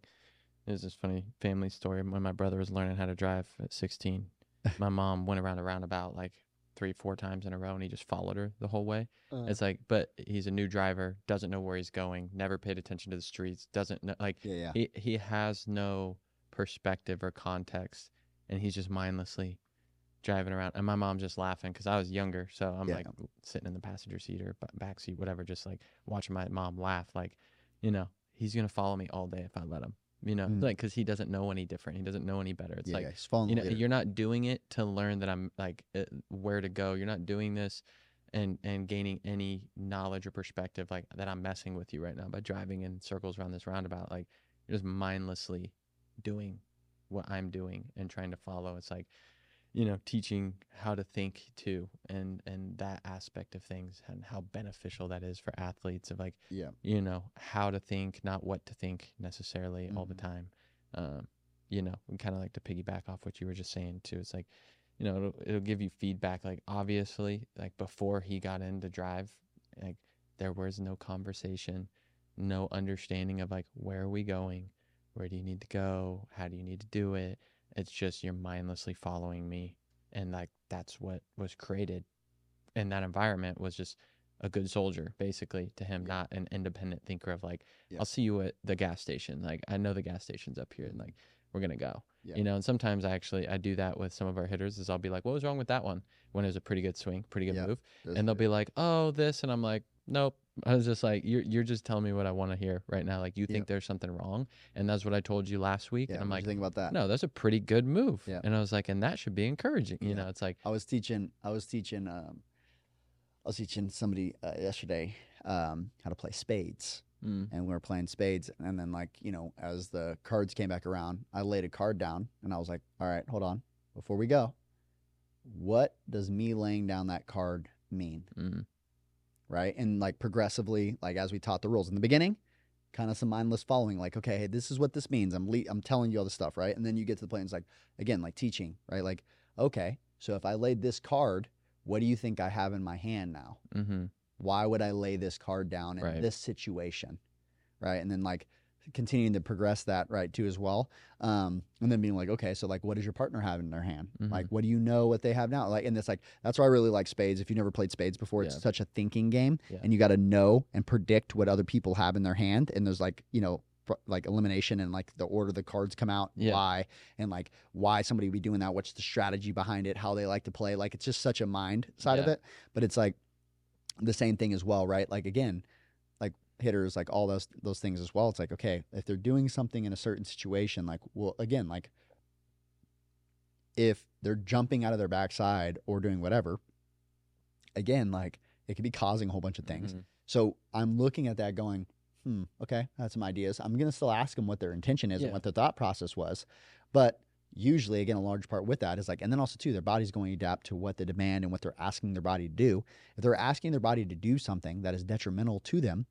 there's this funny family story. When my brother was learning how to drive at 16, my mom went around a roundabout like three, four times in a row, and he just followed her the whole way. Uh, It's like, but he's a new driver, doesn't know where he's going, never paid attention to the streets, doesn't know, like yeah yeah he he has no perspective or context, and he's just mindlessly driving around. And my mom's just laughing because I was younger, so I'm Yeah. like sitting in the passenger seat or back seat, whatever, just like watching my mom laugh. Like, you know, he's gonna follow me all day if I let him. You know, Mm. like because he doesn't know any different. He doesn't know any better. It's yeah, like yeah, he's you know leader. you're not doing it to learn that i'm like uh, where to go you're not doing this and and gaining any knowledge or perspective like that i'm messing with you right now by driving in circles around this roundabout like you're just mindlessly doing what i'm doing and trying to follow it's like you know teaching how to think too and and that aspect of things and how beneficial that is for athletes of like yeah. you know how to think not what to think necessarily all the Mhm. time. Um you know we kind of like to piggyback off what you were just saying too it's like you know it'll, it'll give you feedback like obviously like before he got into drive like there was no conversation no understanding of like where are we going? Where do you need to go? How do you need to do it it's just you're mindlessly following me and like that's what was created in that environment was just a good soldier basically to him Yeah. not an independent thinker of like Yeah. i'll see you at the gas station like i know the gas station's up here and like we're gonna go Yeah. you know and sometimes i actually i do that with some of our hitters is i'll be like what was wrong with that one when it was a pretty good swing pretty good move and they'll be like oh this and i'm like nope i was just like you're, you're just telling me what i want to hear right now like you think there's something wrong and that's what i told you last week yeah and i'm like think about that no that's a pretty good move Yeah. and i was like and that should be encouraging you know it's like I was teaching. I was teaching. Um, I was teaching somebody uh, yesterday um, how to play spades, mm, and we were playing spades. And then, like you know, as the cards came back around, I laid a card down, and I was like, "All right, hold on, before we go, what does me laying down that card mean?" mm, Right, and like progressively, like as we taught the rules in the beginning, kind of some mindless following. Like, okay, hey, this is what this means. I'm le- I'm telling you all this stuff, right? And then you get to the point. It's like again, like teaching, right? Like, okay, so if I laid this card, what do you think I have in my hand now? mm-hmm, why would I lay this card down in Right. this situation? Right. And then like continuing to progress that right too as well. Um, and then being like, okay, so like what does your partner have in their hand? Mhm. Like what do you know what they have now? Like and it's like that's why I really like spades. If you never played spades before, it's Yeah. such a thinking game Yeah. and you gotta know and predict what other people have in their hand. And there's like, you know, like elimination and like the order the cards come out, Yeah. why, and like why somebody would be doing that, what's the strategy behind it, how they like to play. Like it's just such a mind side of it. But it's like the same thing as well, right? Like again, hitters, like all those those things as well. It's like okay, if they're doing something in a certain situation, like well, again, like if they're jumping out of their backside or doing whatever, again, like it could be causing a whole bunch of things. mhm, So I'm looking at that going, hmm, okay, I have some ideas. I'm gonna still ask them what their intention is Yeah. and what their thought process was, but usually again a large part with that is like and then also too their body's going to adapt to what the demand and what they're asking their body to do if they're asking their body to do something that is detrimental to them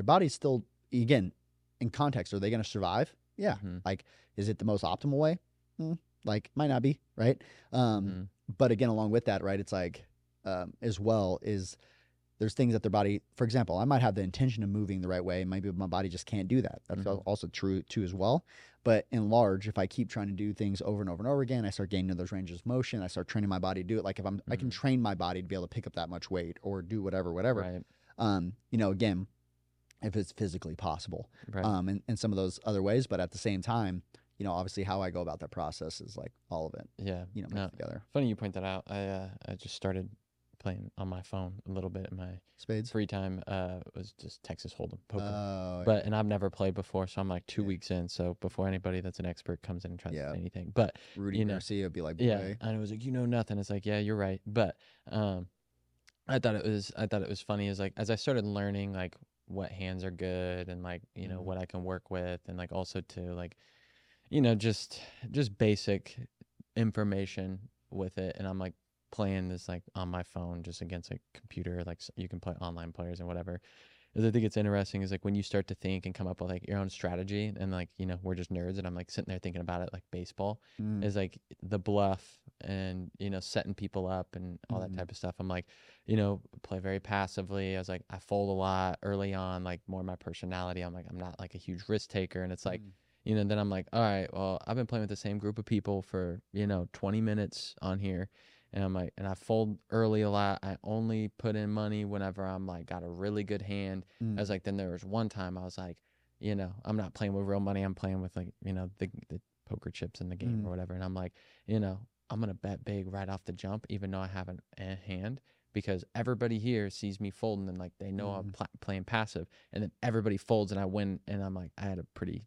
their body's still again in context are they going to survive? Yeah. Mhm, like is it the most optimal way? Hmm, like might not be right? Um mhm. but again along with that right it's like um, as well is there's things that their body for example i might have the intention of moving the right way and maybe my body just can't do that. That's Mhm. also true too as well. But in large if i keep trying to do things over and over and over again i start gaining those ranges of motion i start training my body to do it. Like if i'm i can Mhm. train my body to be able to pick up that much weight or do whatever whatever. Right. Um you know again if it's physically possible right um, in, in some of those other ways. But at the same time, you know, obviously how I go about that process is like all of it, Yeah. you know, no, together. funny you point that out. I uh, I just started playing on my phone a little bit in my Spades. free time. Uh, was just Texas Hold'em poker. Oh, but and I've never played before, so I'm like two Yeah. weeks in. So before anybody that's an expert comes in and tries Yeah. anything, but Rudy you know, Garcia would be like, yeah, and it was like you know nothing. It's like yeah, you're right, but um, I thought it was I thought it was funny. Is like as I started learning like what hands are good and like you know Mhm. what I can work with and like also to like you know just just basic information with it, and I'm like playing this like on my phone just against a computer like you can play online players and whatever is I think it's interesting is like when you start to think and come up with like your own strategy and like you know we're just nerds and I'm like sitting there thinking about it like baseball Mm. is like the bluff and you know setting people up and all Mhm. that type of stuff. I'm like, you know, play very passively. I was like, I fold a lot early on, like more my personality. I'm like, I'm not like a huge risk taker, and it's like, Mm. you know, then I'm like, all right, well, I've been playing with the same group of people for you know 20 minutes on here. And I'm like, and I fold early a lot. I only put in money whenever I'm like got a really good hand. Mm. I was like, then there was one time I was like, you know, I'm not playing with real money. I'm playing with like, you know, the the poker chips in the game Mm. or whatever. And I'm like, you know, I'm gonna bet big right off the jump, even though I have an, a hand, because everybody here sees me folding and like they know I'm Mhm. pla- playing passive, and then everybody folds and I win, and I'm like, I had a pretty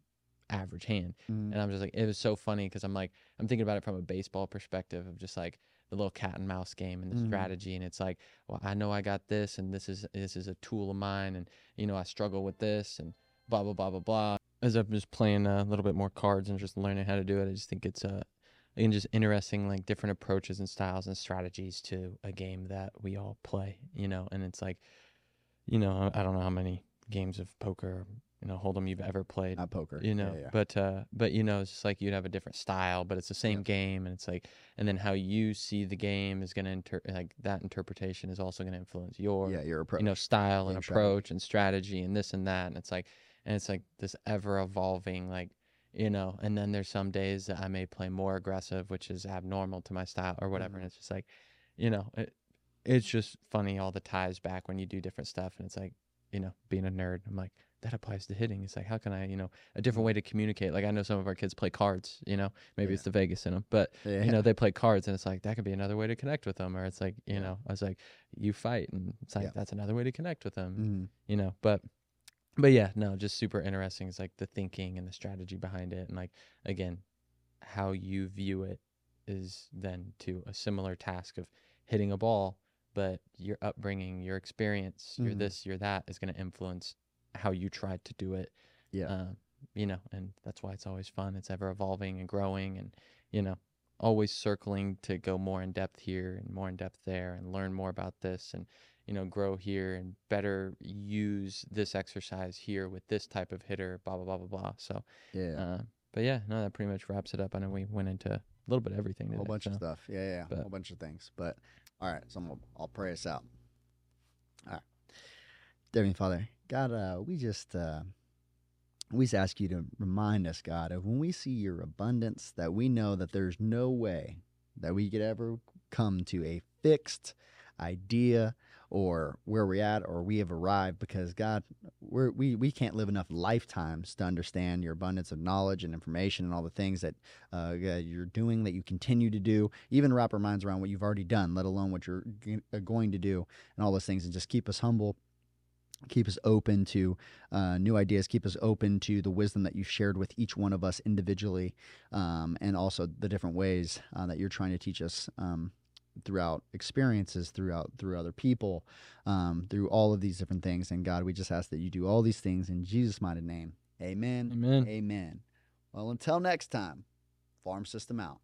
average hand, Mm. and I'm just like, it was so funny because I'm like, I'm thinking about it from a baseball perspective of just like the little cat and mouse game and the Mhm. strategy, and it's like, well, I know I got this, and this is this is a tool of mine, and you know I struggle with this, and blah blah blah blah blah. As I'm just playing a little bit more cards and just learning how to do it, I just think it's uh, again just interesting like different approaches and styles and strategies to a game that we all play, you know, and it's like, you know, I don't know how many games of poker, you know, hold'em you've ever played, Not poker. you know Yeah, yeah. but uh but you know it's just like you'd have a different style but it's the same Yep. game and it's like and then how you see the game is going to inter like that interpretation is also going to influence your yeah, your approach. you know style and approach and strategy and this and that and it's like and it's like this ever evolving like you know and then there's some days that i may play more aggressive which is abnormal to my style or whatever Mhm. and it's just like you know it, it's just funny all the ties back when you do different stuff and it's like you know being a nerd i'm like that applies to hitting it's like how can i you know a different way to communicate like i know some of our kids play cards you know maybe Yeah. it's the vegas in them but yeah, you know they play cards and it's like that could be another way to connect with them or it's like you Yeah. know i was like you fight and it's like that's another way to connect with them Mhm. you know but but yeah no just super interesting it's like the thinking and the strategy behind it and like again how you view it is then to a similar task of hitting a ball but your upbringing your experience your Mhm. this your that is going to influence how you tried to do it Yeah. um, you know and that's why it's always fun it's ever evolving and growing and you know always circling to go more in depth here and more in depth there and learn more about this and you know grow here and better use this exercise here with this type of hitter blah blah blah blah blah so yeah. uh, but yeah no that pretty much wraps it up i know we went into a little bit of everything a whole bunch of stuff. Yeah, yeah, yeah. but- a whole bunch of things. But all right, so I'm, I'll pray us out. Heavenly Father, God, uh, we just uh, we just ask you to remind us, God, of when we see your abundance, that we know that there's no way that we could ever come to a fixed idea or where we're at or we have arrived because God, we we can't live enough lifetimes to understand your abundance of knowledge and information and all the things that uh, you're doing, that you continue to do, even wrap our minds around what you've already done, let alone what you're uh, going to do, and all those things, and just keep us humble, keep us open to uh, new ideas, keep us open to the wisdom that you've shared with each one of us individually, um, and also the different ways uh, that you're trying to teach us. Um, throughout experiences throughout through other people um, through all of these different things and god we just ask that you do all these things in jesus mighty name amen amen Amen. Well, until next time, Farm System out.